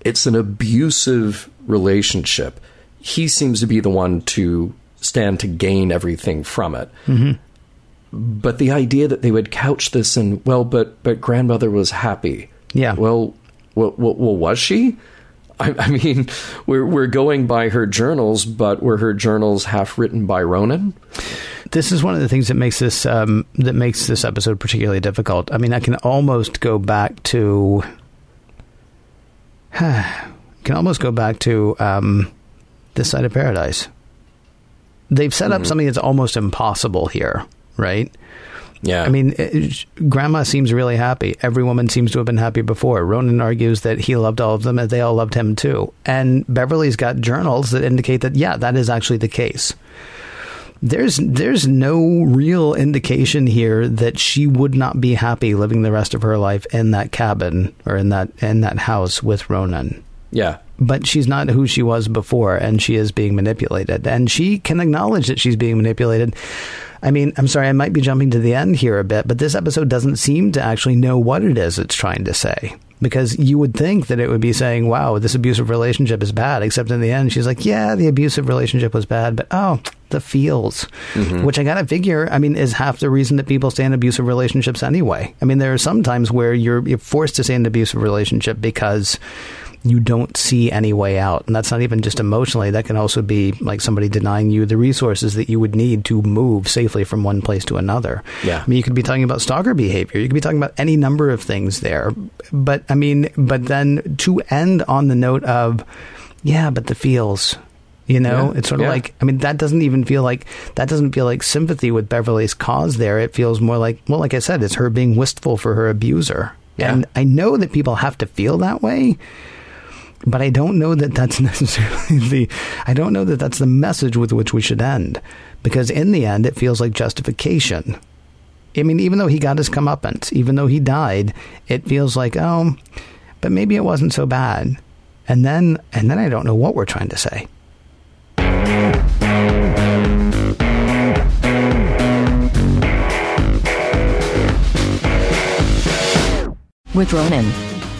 it's an abusive relationship. He seems to be the one to stand to gain everything from it. Mm-hmm. But the idea that they would couch this in well, but but grandmother was happy. Yeah. Well, well, well, well was she? I, I mean, we're we're going by her journals, but were her journals half written by Ronin? This is one of the things that makes this um, that makes this episode particularly difficult. I mean, I can almost go back to <sighs> can almost go back to um, this side of paradise. They've set up something that's almost impossible here, right? Yeah, I mean, eh, it, Grandma seems really happy. Every woman seems to have been happy before. Ronin argues that he loved all of them and they all loved him too. And Beverly's got journals that indicate that, yeah, that is actually the case. There's there's no real indication here that she would not be happy living the rest of her life in that cabin or in that in that house with Ronin yeah, but she's not who she was before and she is being manipulated and she can acknowledge that she's being manipulated i mean i'm sorry i might be jumping to the end here a bit but this episode doesn't seem to actually know what it is it's trying to say. Because you would think that it would be saying wow this abusive relationship is bad except in the end she's like yeah the abusive relationship was bad but oh the feels. Mm-hmm. Which i gotta figure i mean is half the reason that people stay in abusive relationships anyway. I mean there are some times where you're, you're forced to stay in an abusive relationship because you don't see any way out. And that's not even just emotionally. That can also be like somebody denying you the resources that you would need to move safely from one place to another. Yeah. I mean, you could be talking about stalker behavior. You could be talking about any number of things there. But I mean, but then to end on the note of, yeah, but the feels. You know, Yeah, it's sort of yeah. like I mean that doesn't even feel like that doesn't feel like sympathy with Beverly's cause there. It feels more like well, like I said, it's her being wistful for her abuser. Yeah. And I know that people have to feel that way, but I don't know that that's <laughs> necessarily the I don't know that that's the message with which we should end because in the end it feels like justification. I mean, even though he got his comeuppance, even though he died, it feels like oh, but maybe it wasn't so bad. And then and then I don't know what we're trying to say. With Ronin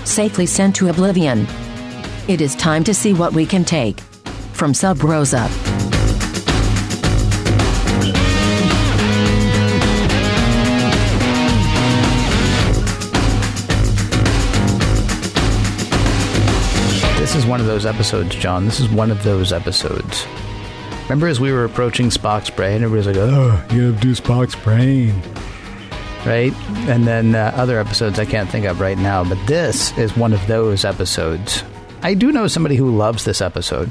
safely sent to oblivion, it is time to see what we can take. From Sub Rosa. This is one of those episodes, John. This is one of those episodes. Remember as we were approaching Spock's brain, everybody's like, oh, you have to do Spock's brain. Right? And then uh, other episodes I can't think of right now, but this is one of those episodes. I do know somebody who loves this episode.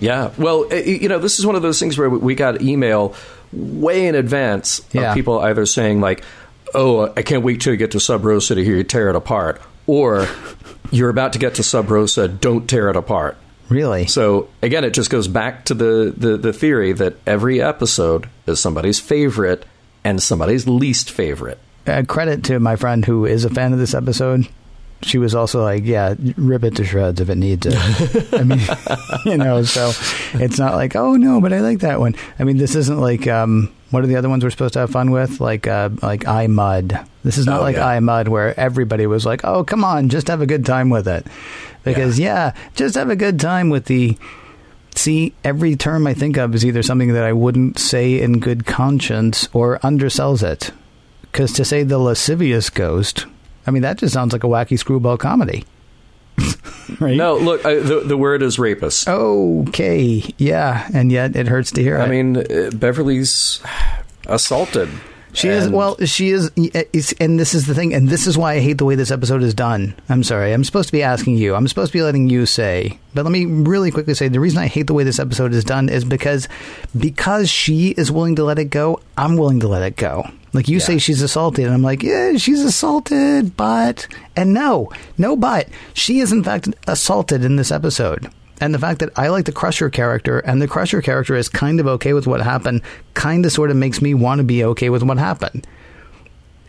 Yeah. Well, you know, this is one of those things where we got email way in advance of Yeah. people either saying, like, oh, I can't wait till you get to Sub Rosa to hear you tear it apart, or you're about to get to Sub Rosa, don't tear it apart. Really? So again, it just goes back to the, the, the theory that every episode is somebody's favorite and somebody's least favorite. uh, credit to my friend who is a fan of this episode. She was also like, "Yeah, rip it to shreds if it needs it." I mean, <laughs> you know, so it's not like, "Oh no," but I like that one. I mean, this isn't like um, what are the other ones we're supposed to have fun with? Like, uh, like I Mud. This is not Oh, like yeah. I Mud where everybody was like, "Oh, come on, just have a good time with it," because yeah, just have a good time with the. See, every term I think of is either something that I wouldn't say in good conscience or undersells it. Because to say the lascivious ghost, I mean, that just sounds like a wacky screwball comedy. <laughs> right? No, look, I, the, the word is rapist. Okay, yeah, and yet it hurts to hear I it. mean, uh, Beverly's assaulted. She is well. She is, is, and this is the thing, and this is why I hate the way this episode is done. I'm sorry. I'm supposed to be asking you. I'm supposed to be letting you say. But let me really quickly say the reason I hate the way this episode is done is because because she is willing to let it go. I'm willing to let it go. Like you say, she's assaulted, and I'm like, yeah, she's assaulted, but and no, no, but she is in fact assaulted in this episode. And the fact that I like the Crusher character and the Crusher character is kind of okay with what happened, kind of sort of makes me want to be okay with what happened.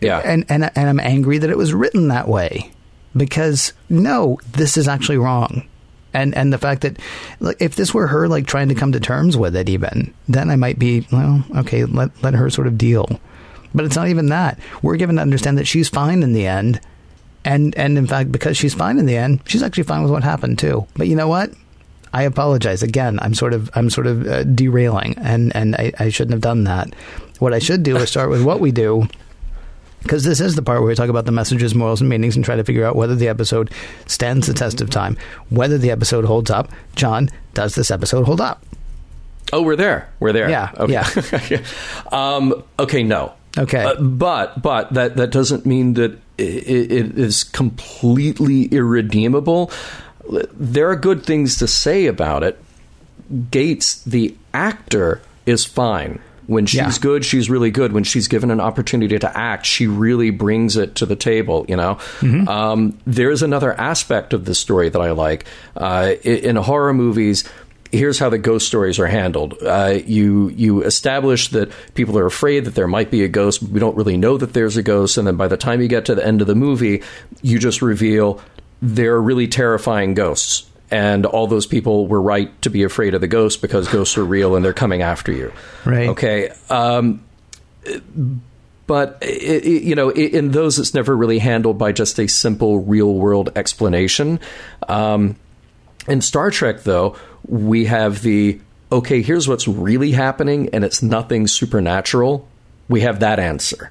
Yeah. And, and, and I'm angry that it was written that way because no, this is actually wrong. And, and the fact that like, if this were her like trying to come to terms with it even, then I might be, well, okay, let, let her sort of deal. But it's not even that. We're given to understand that she's fine in the end. And, and in fact, because she's fine in the end, she's actually fine with what happened too. But you know what? I apologize again. I'm sort of I'm sort of uh, derailing, and and I, I shouldn't have done that. What I should do is start with what we do, because this is the part where we talk about the messages, morals, and meanings, and try to figure out whether the episode stands the test of time, whether the episode holds up. John, does this episode hold up? Oh, we're there. We're there. Yeah, Okay. <laughs> um, okay. No. Okay. Uh, but but that that doesn't mean that i it is completely irredeemable. There are good things to say about it. Gates, the actor, is fine. When she's Yeah. good, she's really good. When she's given an opportunity to act, she really brings it to the table. You know, Mm-hmm. um, there's another aspect of the story that I like. Uh, in horror movies, here's how the ghost stories are handled. Uh, you you establish that people are afraid that there might be a ghost. We don't really know that there's a ghost, and then by the time you get to the end of the movie, you just reveal they're really terrifying ghosts. And all those people were right to be afraid of the ghosts because ghosts are real and they're coming after you. Right. Okay. Um, but it, it- you know, i- in those, it's never really handled by just a simple real world explanation. Um, in Star Trek, though, we have the okay. Here's what's really happening, and it's nothing supernatural. We have that answer,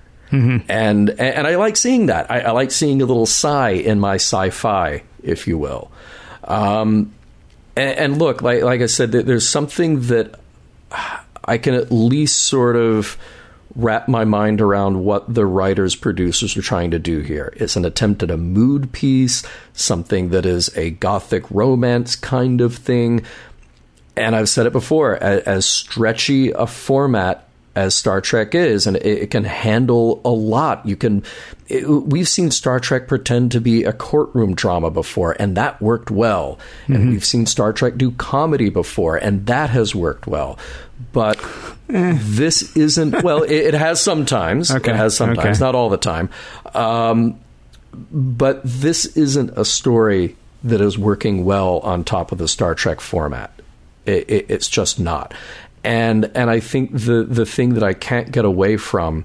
and and I like seeing that. I, I like seeing a little sigh in my sci-fi, if you will. Um, and, and look, like like I said, there's something that I can at least sort of wrap my mind around what the writers producers are trying to do here. It's an attempt at a mood piece, something that is a gothic romance kind of thing. And I've said it before, as, stretchy a format as Star Trek is, and it, can handle a lot. You can, it, we've seen Star Trek pretend to be a courtroom drama before, and that worked well. And we've seen Star Trek do comedy before, and that has worked well. But this isn't, well, it, it has sometimes. Okay, It has sometimes, okay. not all the time. Um, but this isn't a story that is working well on top of the Star Trek format. It, it, it's just not. And and I think the the thing that I can't get away from,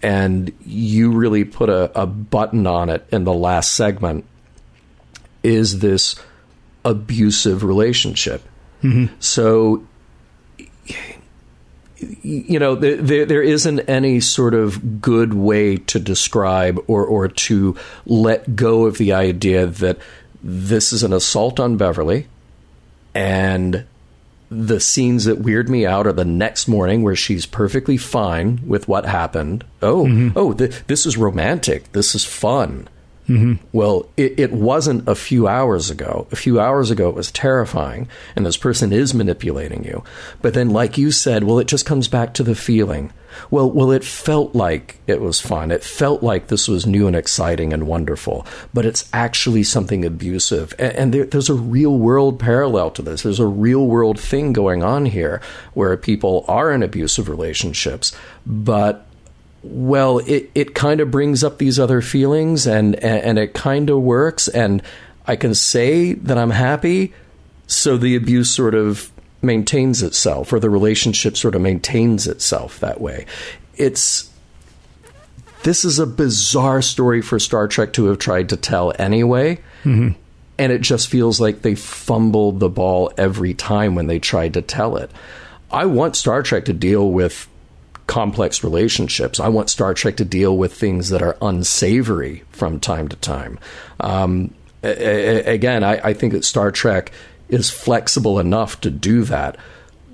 and you really put a, a button on it in the last segment, is this abusive relationship. Mm-hmm. So you know, there, there, there isn't any sort of good way to describe or, or to let go of the idea that this is an assault on Beverly, and the scenes that weird me out are the next morning where she's perfectly fine with what happened. Oh, mm-hmm. oh, th- this is romantic. This is fun. Mm-hmm. Well, it, it, wasn't a few hours ago. A few hours ago, it was terrifying, and this person is manipulating you. But then, like you said, well, it just comes back to the feeling. Well, well, it felt like it was fun. It felt like this was new and exciting and wonderful. But it's actually something abusive, and, and there, there's a real world parallel to this. There's a real world thing going on here where people are in abusive relationships, but well, it, it kind of brings up these other feelings and, and it kind of works. And I can say that I'm happy. So the abuse sort of maintains itself or the relationship sort of maintains itself that way. It's, this is a bizarre story for Star Trek to have tried to tell anyway. Mm-hmm. And it just feels like they fumbled the ball every time when they tried to tell it. I want Star Trek to deal with complex relationships. I want Star Trek to deal with things that are unsavory from time to time. Um, a- a- again, I, I think that Star Trek is flexible enough to do that.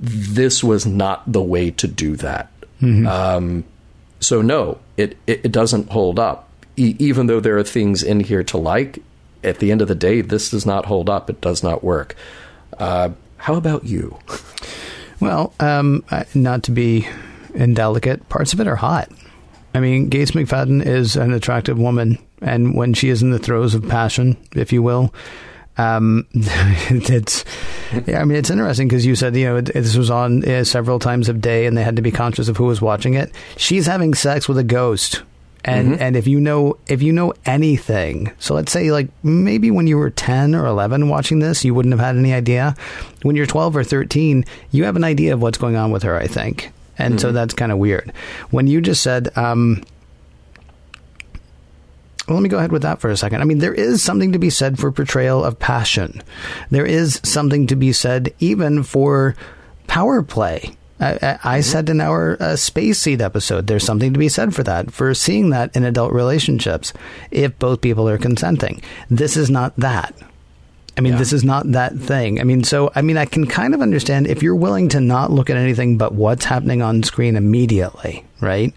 This was not the way to do that. Mm-hmm. Um, so no, it, it, it doesn't hold up. E- even though there are things in here to like, at the end of the day, this does not hold up. It does not work. Uh, how about you? Well, um, not to be indelicate. Parts of it are hot. I mean, Gates McFadden is an attractive woman, and when she is in the throes of passion, if you will, um, <laughs> it's. Yeah, I mean, it's interesting because you said you know it, this was on uh, several times of day, and they had to be conscious of who was watching it. She's having sex with a ghost and mm-hmm. and if you know if you know anything so let's say like maybe when you were 10 or 11 watching this you wouldn't have had any idea when you're 12 or 13 you have an idea of what's going on with her i think and mm-hmm. so that's kind of weird. When you just said, um, well, let me go ahead with that for a second. I mean, there is something to be said for portrayal of passion. There is something to be said even for power play. I, I, mm-hmm. said in our uh, Space Seed episode, there's something to be said for that, for seeing that in adult relationships, if both people are consenting. This is not that. I mean, yeah. this is not that thing. I mean, so, I mean, I can kind of understand if you're willing to not look at anything but what's happening on screen immediately, right?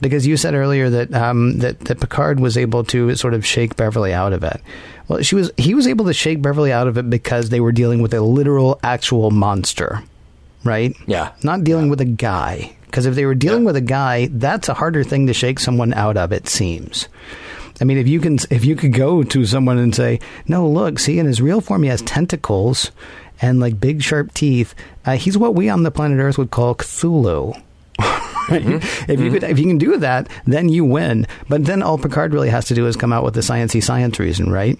Because you said earlier that, um, that, that Picard was able to sort of shake Beverly out of it. Well, she was, he was able to shake Beverly out of it because they were dealing with a literal, actual monster, right? Yeah. Not dealing yeah. with a guy. Because if they were dealing yeah. with a guy, that's a harder thing to shake someone out of, it seems. I mean, if you can, if you could go to someone and say, "No, look, see, in his real form, he has tentacles and like big sharp teeth. Uh, he's what we on the planet Earth would call Cthulhu." <laughs> Mm-hmm. If you could, if you can do that, then you win. But then all Picard really has to do is come out with the sciency science reason, right?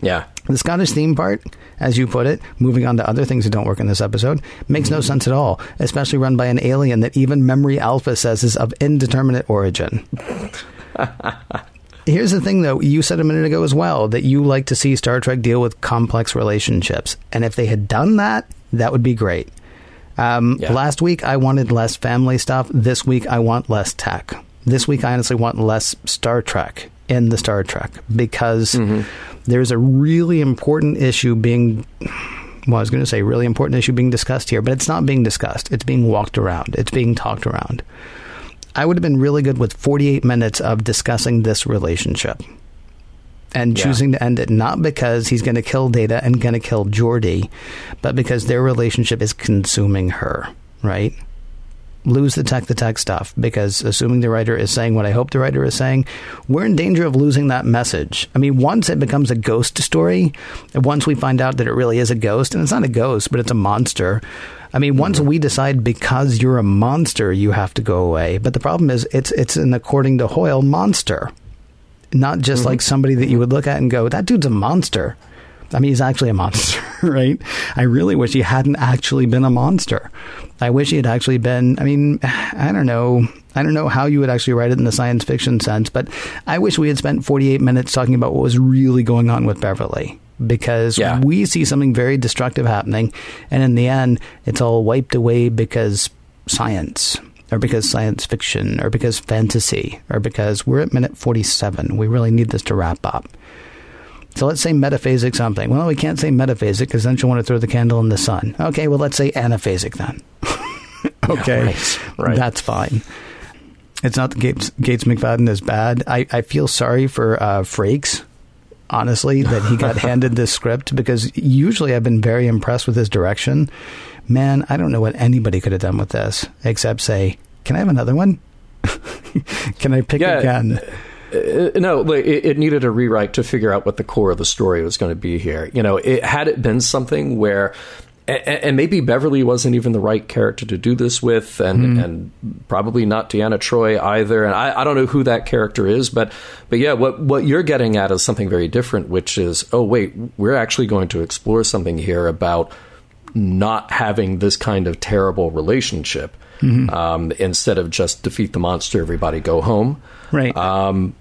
Yeah. The Scottish theme part, as you put it, moving on to other things that don't work in this episode, makes no sense at all, especially run by an alien that even Memory Alpha says is of indeterminate origin. <laughs> Here's the thing, though. You said a minute ago as well that you like to see Star Trek deal with complex relationships. And if they had done that, that would be great. Um, yeah. Last week, I wanted less family stuff. This week, I want less tech. This week, I honestly want less Star Trek in the Star Trek because mm-hmm. there's a really important issue being. Well, I was going to say really important issue being discussed here, but it's not being discussed. It's being walked around. It's being talked around. I would have been really good with 48 minutes of discussing this relationship and yeah. choosing to end it not because he's going to kill Data and going to kill Geordi, but because their relationship is consuming her, right? Lose the tech, the tech stuff, because assuming the writer is saying what I hope the writer is saying, we're in danger of losing that message. I mean, once it becomes a ghost story, once we find out that it really is a ghost, and it's not a ghost, but it's a monster, I mean, once mm-hmm. we decide because you're a monster, you have to go away. But the problem is, it's it's an according to Hoyle monster, not just mm-hmm. like somebody that you would look at and go, that dude's a monster. I mean, he's actually a monster, <laughs> right? I really wish he hadn't actually been a monster. I wish he had actually been. I mean, <sighs> I don't know. I don't know how you would actually write it in the science fiction sense, but I wish we had spent 48 minutes talking about what was really going on with Beverly because yeah. we see something very destructive happening, and in the end, it's all wiped away because science, or because science fiction, or because fantasy, or because we're at minute 47. We really need this to wrap up. So let's say metaphasic something. Well, we can't say metaphasic because then she'll want to throw the candle in the sun. Okay, well, let's say anaphasic then. <laughs> okay, Yeah, right, right. that's fine. It's not that Gates, Gates McFadden is bad. I, I feel sorry for uh, Frakes, honestly, that he got <laughs> handed this script because usually I've been very impressed with his direction. Man, I don't know what anybody could have done with this except say, "Can I have another one? <laughs> Can I pick Yeah. again?" Uh, no, like, it, it needed a rewrite to figure out what the core of the story was going to be here. You know, it had it been something where, and, and maybe Beverly wasn't even the right character to do this with, and and probably not Deanna Troi either. And I, I don't know who that character is, but but yeah, what what you're getting at is something very different, which is, oh wait, we're actually going to explore something here about not having this kind of terrible relationship. Um, instead of just defeat the monster, everybody go home. Right. Um,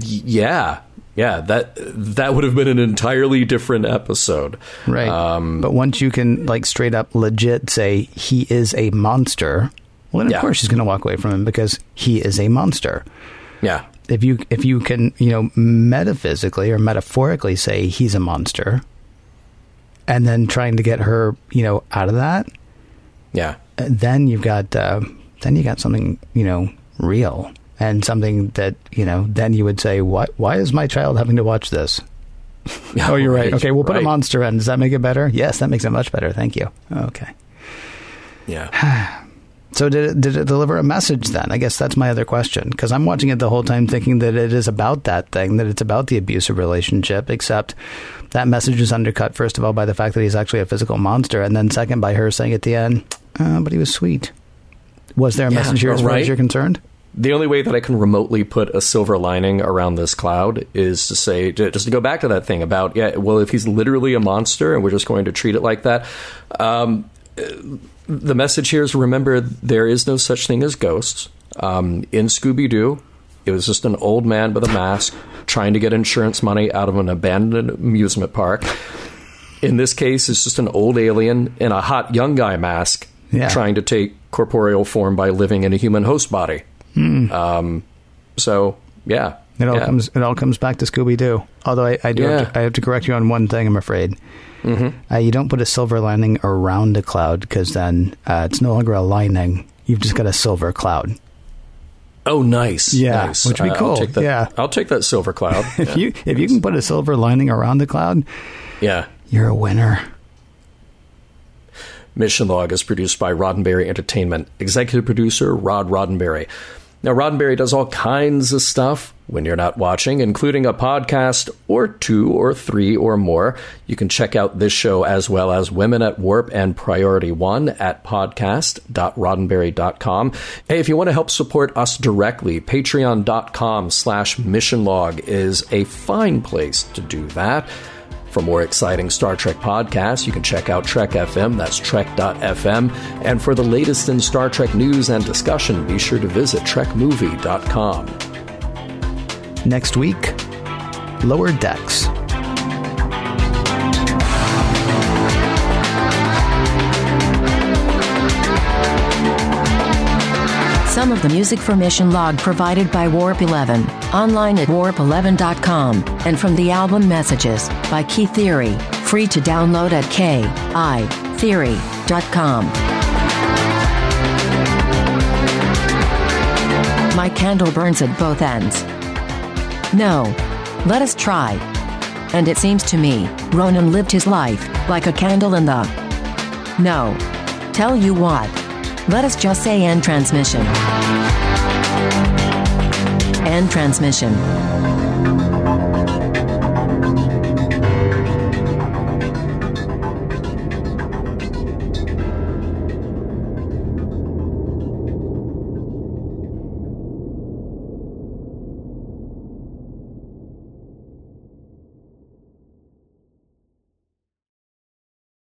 yeah, yeah. That that would have been an entirely different episode. Right. Um, but once you can like straight up legit say he is a monster, well then of Yeah. course she's going to walk away from him because he is a monster. yeah, If you if you can, you know, metaphysically or metaphorically say he's a monster and then trying to get her, you know, out of that, yeah, then you've got uh, then you got something, you know, real and something that, you know, then you would say, "Why why is my child having to watch this?" <laughs> Oh, you're right. Okay, we'll put a monster in. Does that make it better? Yes, that makes it much better. Thank you. Okay. Yeah, <sighs> So did it, did it deliver a message then? I guess that's my other question because I'm watching it the whole time thinking that it is about that thing, that it's about the abusive relationship, except that message is undercut first of all by the fact that he's actually a physical monster, and then second by her saying at the end, uh, "But he was sweet." Was there a Yeah, message here as far right. as you're concerned? The only way that I can remotely put a silver lining around this cloud is to say, to- just to go back to that thing about, yeah, well, if he's literally a monster and we're just going to treat it like that, um, the message here is remember there is no such thing as ghosts. Um, in Scooby Doo, it was just an old man with a mask trying to get insurance money out of an abandoned amusement park. In this case, it's just an old alien in a hot young guy mask Yeah. trying to take corporeal form by living in a human host body. Um, so yeah, It all yeah. comes it all comes back to Scooby Doo. Although I, I do have to, I have to correct you on one thing. I'm afraid. Mm-hmm. Uh, you don't put a silver lining around a cloud because then uh, it's no longer a lining. You've just got a silver cloud. Oh, nice. Yeah, nice. which would be cool. I'll take that, Yeah. I'll take that silver cloud. <laughs> If yeah. you if you can put a silver lining around the cloud, yeah. you're a winner. Mission Log is produced by Roddenberry Entertainment. Executive producer Rod Roddenberry. Now, Roddenberry does all kinds of stuff when you're not watching, including a podcast or two or three or more. You can check out this show as well as Women at Warp and Priority One at podcast.roddenberry.com. Hey, if you want to help support us directly, patreon.com slash missionlog is a fine place to do that. For more exciting Star Trek podcasts, you can check out Trek FM, that's trek.fm. And for the latest in Star Trek news and discussion, be sure to visit trekmovie.com. Next week, Lower Decks. Some of the music for Mission Log provided by Warp 11, online at warp11.com, and from the album Messages by Kitheory, free to download at kitheory.com. My candle burns at both ends. No. Let us try. And it seems to me, Ronin lived his life like a candle in the. No. Tell you what. Let us just say end transmission. End transmission.